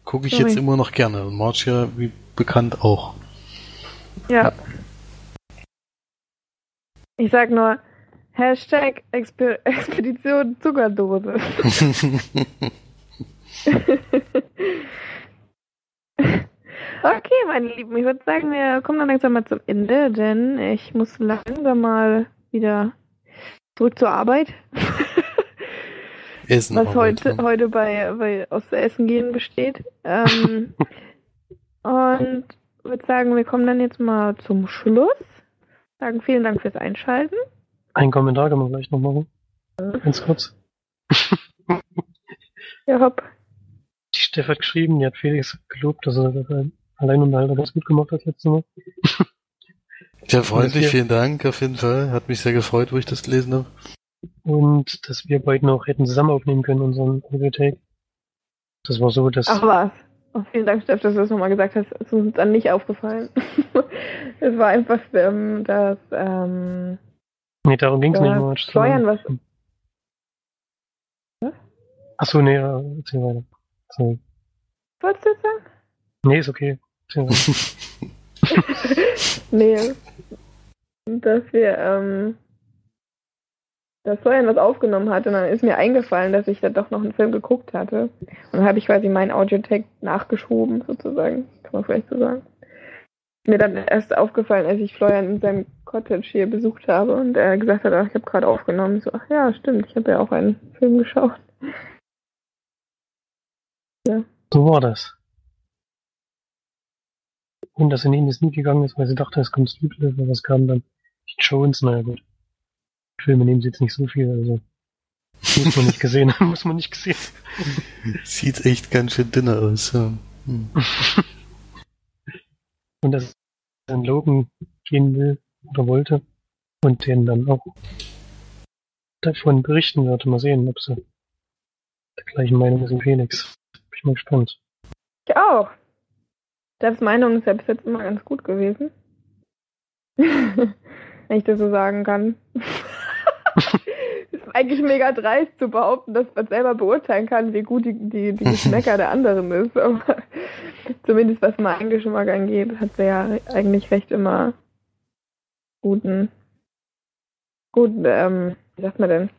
Gucke ich Sorry. jetzt immer noch gerne. Und March ja, wie bekannt, auch. Ja. Ich sag nur, Hashtag Exper *laughs* Expedition Zuckerdose. *laughs* *laughs* okay, meine Lieben, ich würde sagen, wir kommen dann langsam mal zum Ende, denn ich muss langsam mal wieder zurück zur Arbeit. Essen was heute, heute bei, bei aus Essen gehen besteht. Ähm, *laughs* und würde sagen, wir kommen dann jetzt mal zum Schluss. Sagen vielen Dank fürs Einschalten. Ein Kommentar kann man gleich noch machen. Ganz kurz. Ja, hopp. Steff hat geschrieben, die hat Felix gelobt, dass er das Alleinunterhalter ganz gut gemacht hat letztes Mal. Ja, freundlich, vielen Dank auf jeden Fall. Hat mich sehr gefreut, wo ich das gelesen habe. Und dass wir beide noch hätten zusammen aufnehmen können, unseren Audio-Take. Das war so, dass Ach was. Oh, vielen Dank, Steff, dass du das nochmal gesagt hast. Es ist uns dann nicht aufgefallen. *laughs* es war einfach, ähm, dass ähm, Nee, darum ging's Ja, nicht mal. Steuern, was- Achso, nee, ja, erzähl weiter. Sorry. wolltest du jetzt sagen? Nee, ist okay. *laughs* Nee. Dass wir, ähm, dass Florian was aufgenommen hat und dann ist mir eingefallen, dass ich da doch noch einen Film geguckt hatte. Und dann habe ich quasi meinen Audiotech nachgeschoben, sozusagen. Kann man vielleicht so sagen. Mir dann erst aufgefallen, als ich Florian in seinem Cottage hier besucht habe und er gesagt hat, ach, ich habe gerade aufgenommen. Ich so, ach ja, stimmt, ich habe ja auch einen Film geschaut. So war das. Und dass sie nicht in das Sneak gegangen ist, weil sie dachte, es kommt Sleep aber was kam dann? Die Jones, naja gut. Filme nehmen sie jetzt nicht so viel, also. Muss man nicht gesehen haben, *laughs* muss man nicht gesehen Sieht echt ganz schön dünner aus. Ja. Hm. Und dass dann Logan gehen will oder wollte und den dann auch davon berichten wird. Mal sehen, ob sie der gleichen Meinung ist wie Felix. Bin ich mal gespannt. Ich auch. Steffs Meinung ist ja bis jetzt immer ganz gut gewesen. *laughs* Wenn ich das so sagen kann. *laughs* ist eigentlich mega dreist zu behaupten, dass man selber beurteilen kann, wie gut die, die, die *laughs* Geschmäcker der anderen ist. Aber zumindest was meinen Geschmack angeht, hat sie ja eigentlich recht immer guten, guten, ähm, wie sagt man denn?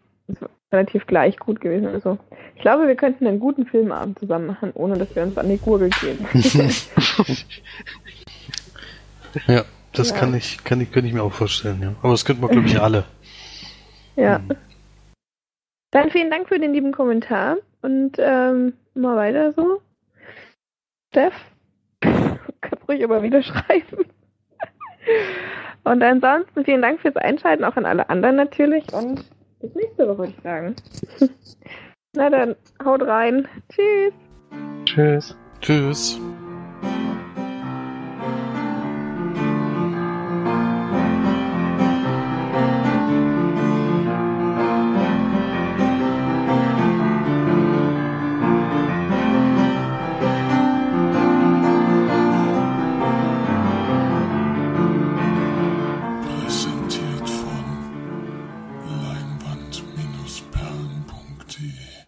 Relativ gleich gut gewesen. Also, ich glaube, wir könnten einen guten Filmabend zusammen machen, ohne dass wir uns an die Gurgel gehen. *laughs* ja, das Ja. kann ich, kann ich, könnte ich mir auch vorstellen, ja. Aber das könnten wir, glaube ich, alle. Ja. Hm. Dann vielen Dank für den lieben Kommentar und ähm, mal weiter so. Steff, *laughs* kannst ruhig immer wieder schreiben. Und ansonsten vielen Dank fürs Einschalten, auch an alle anderen natürlich. Und bis nächste Woche, würde ich sagen. *laughs* Na dann, haut rein. Tschüss. Tschüss. Tschüss.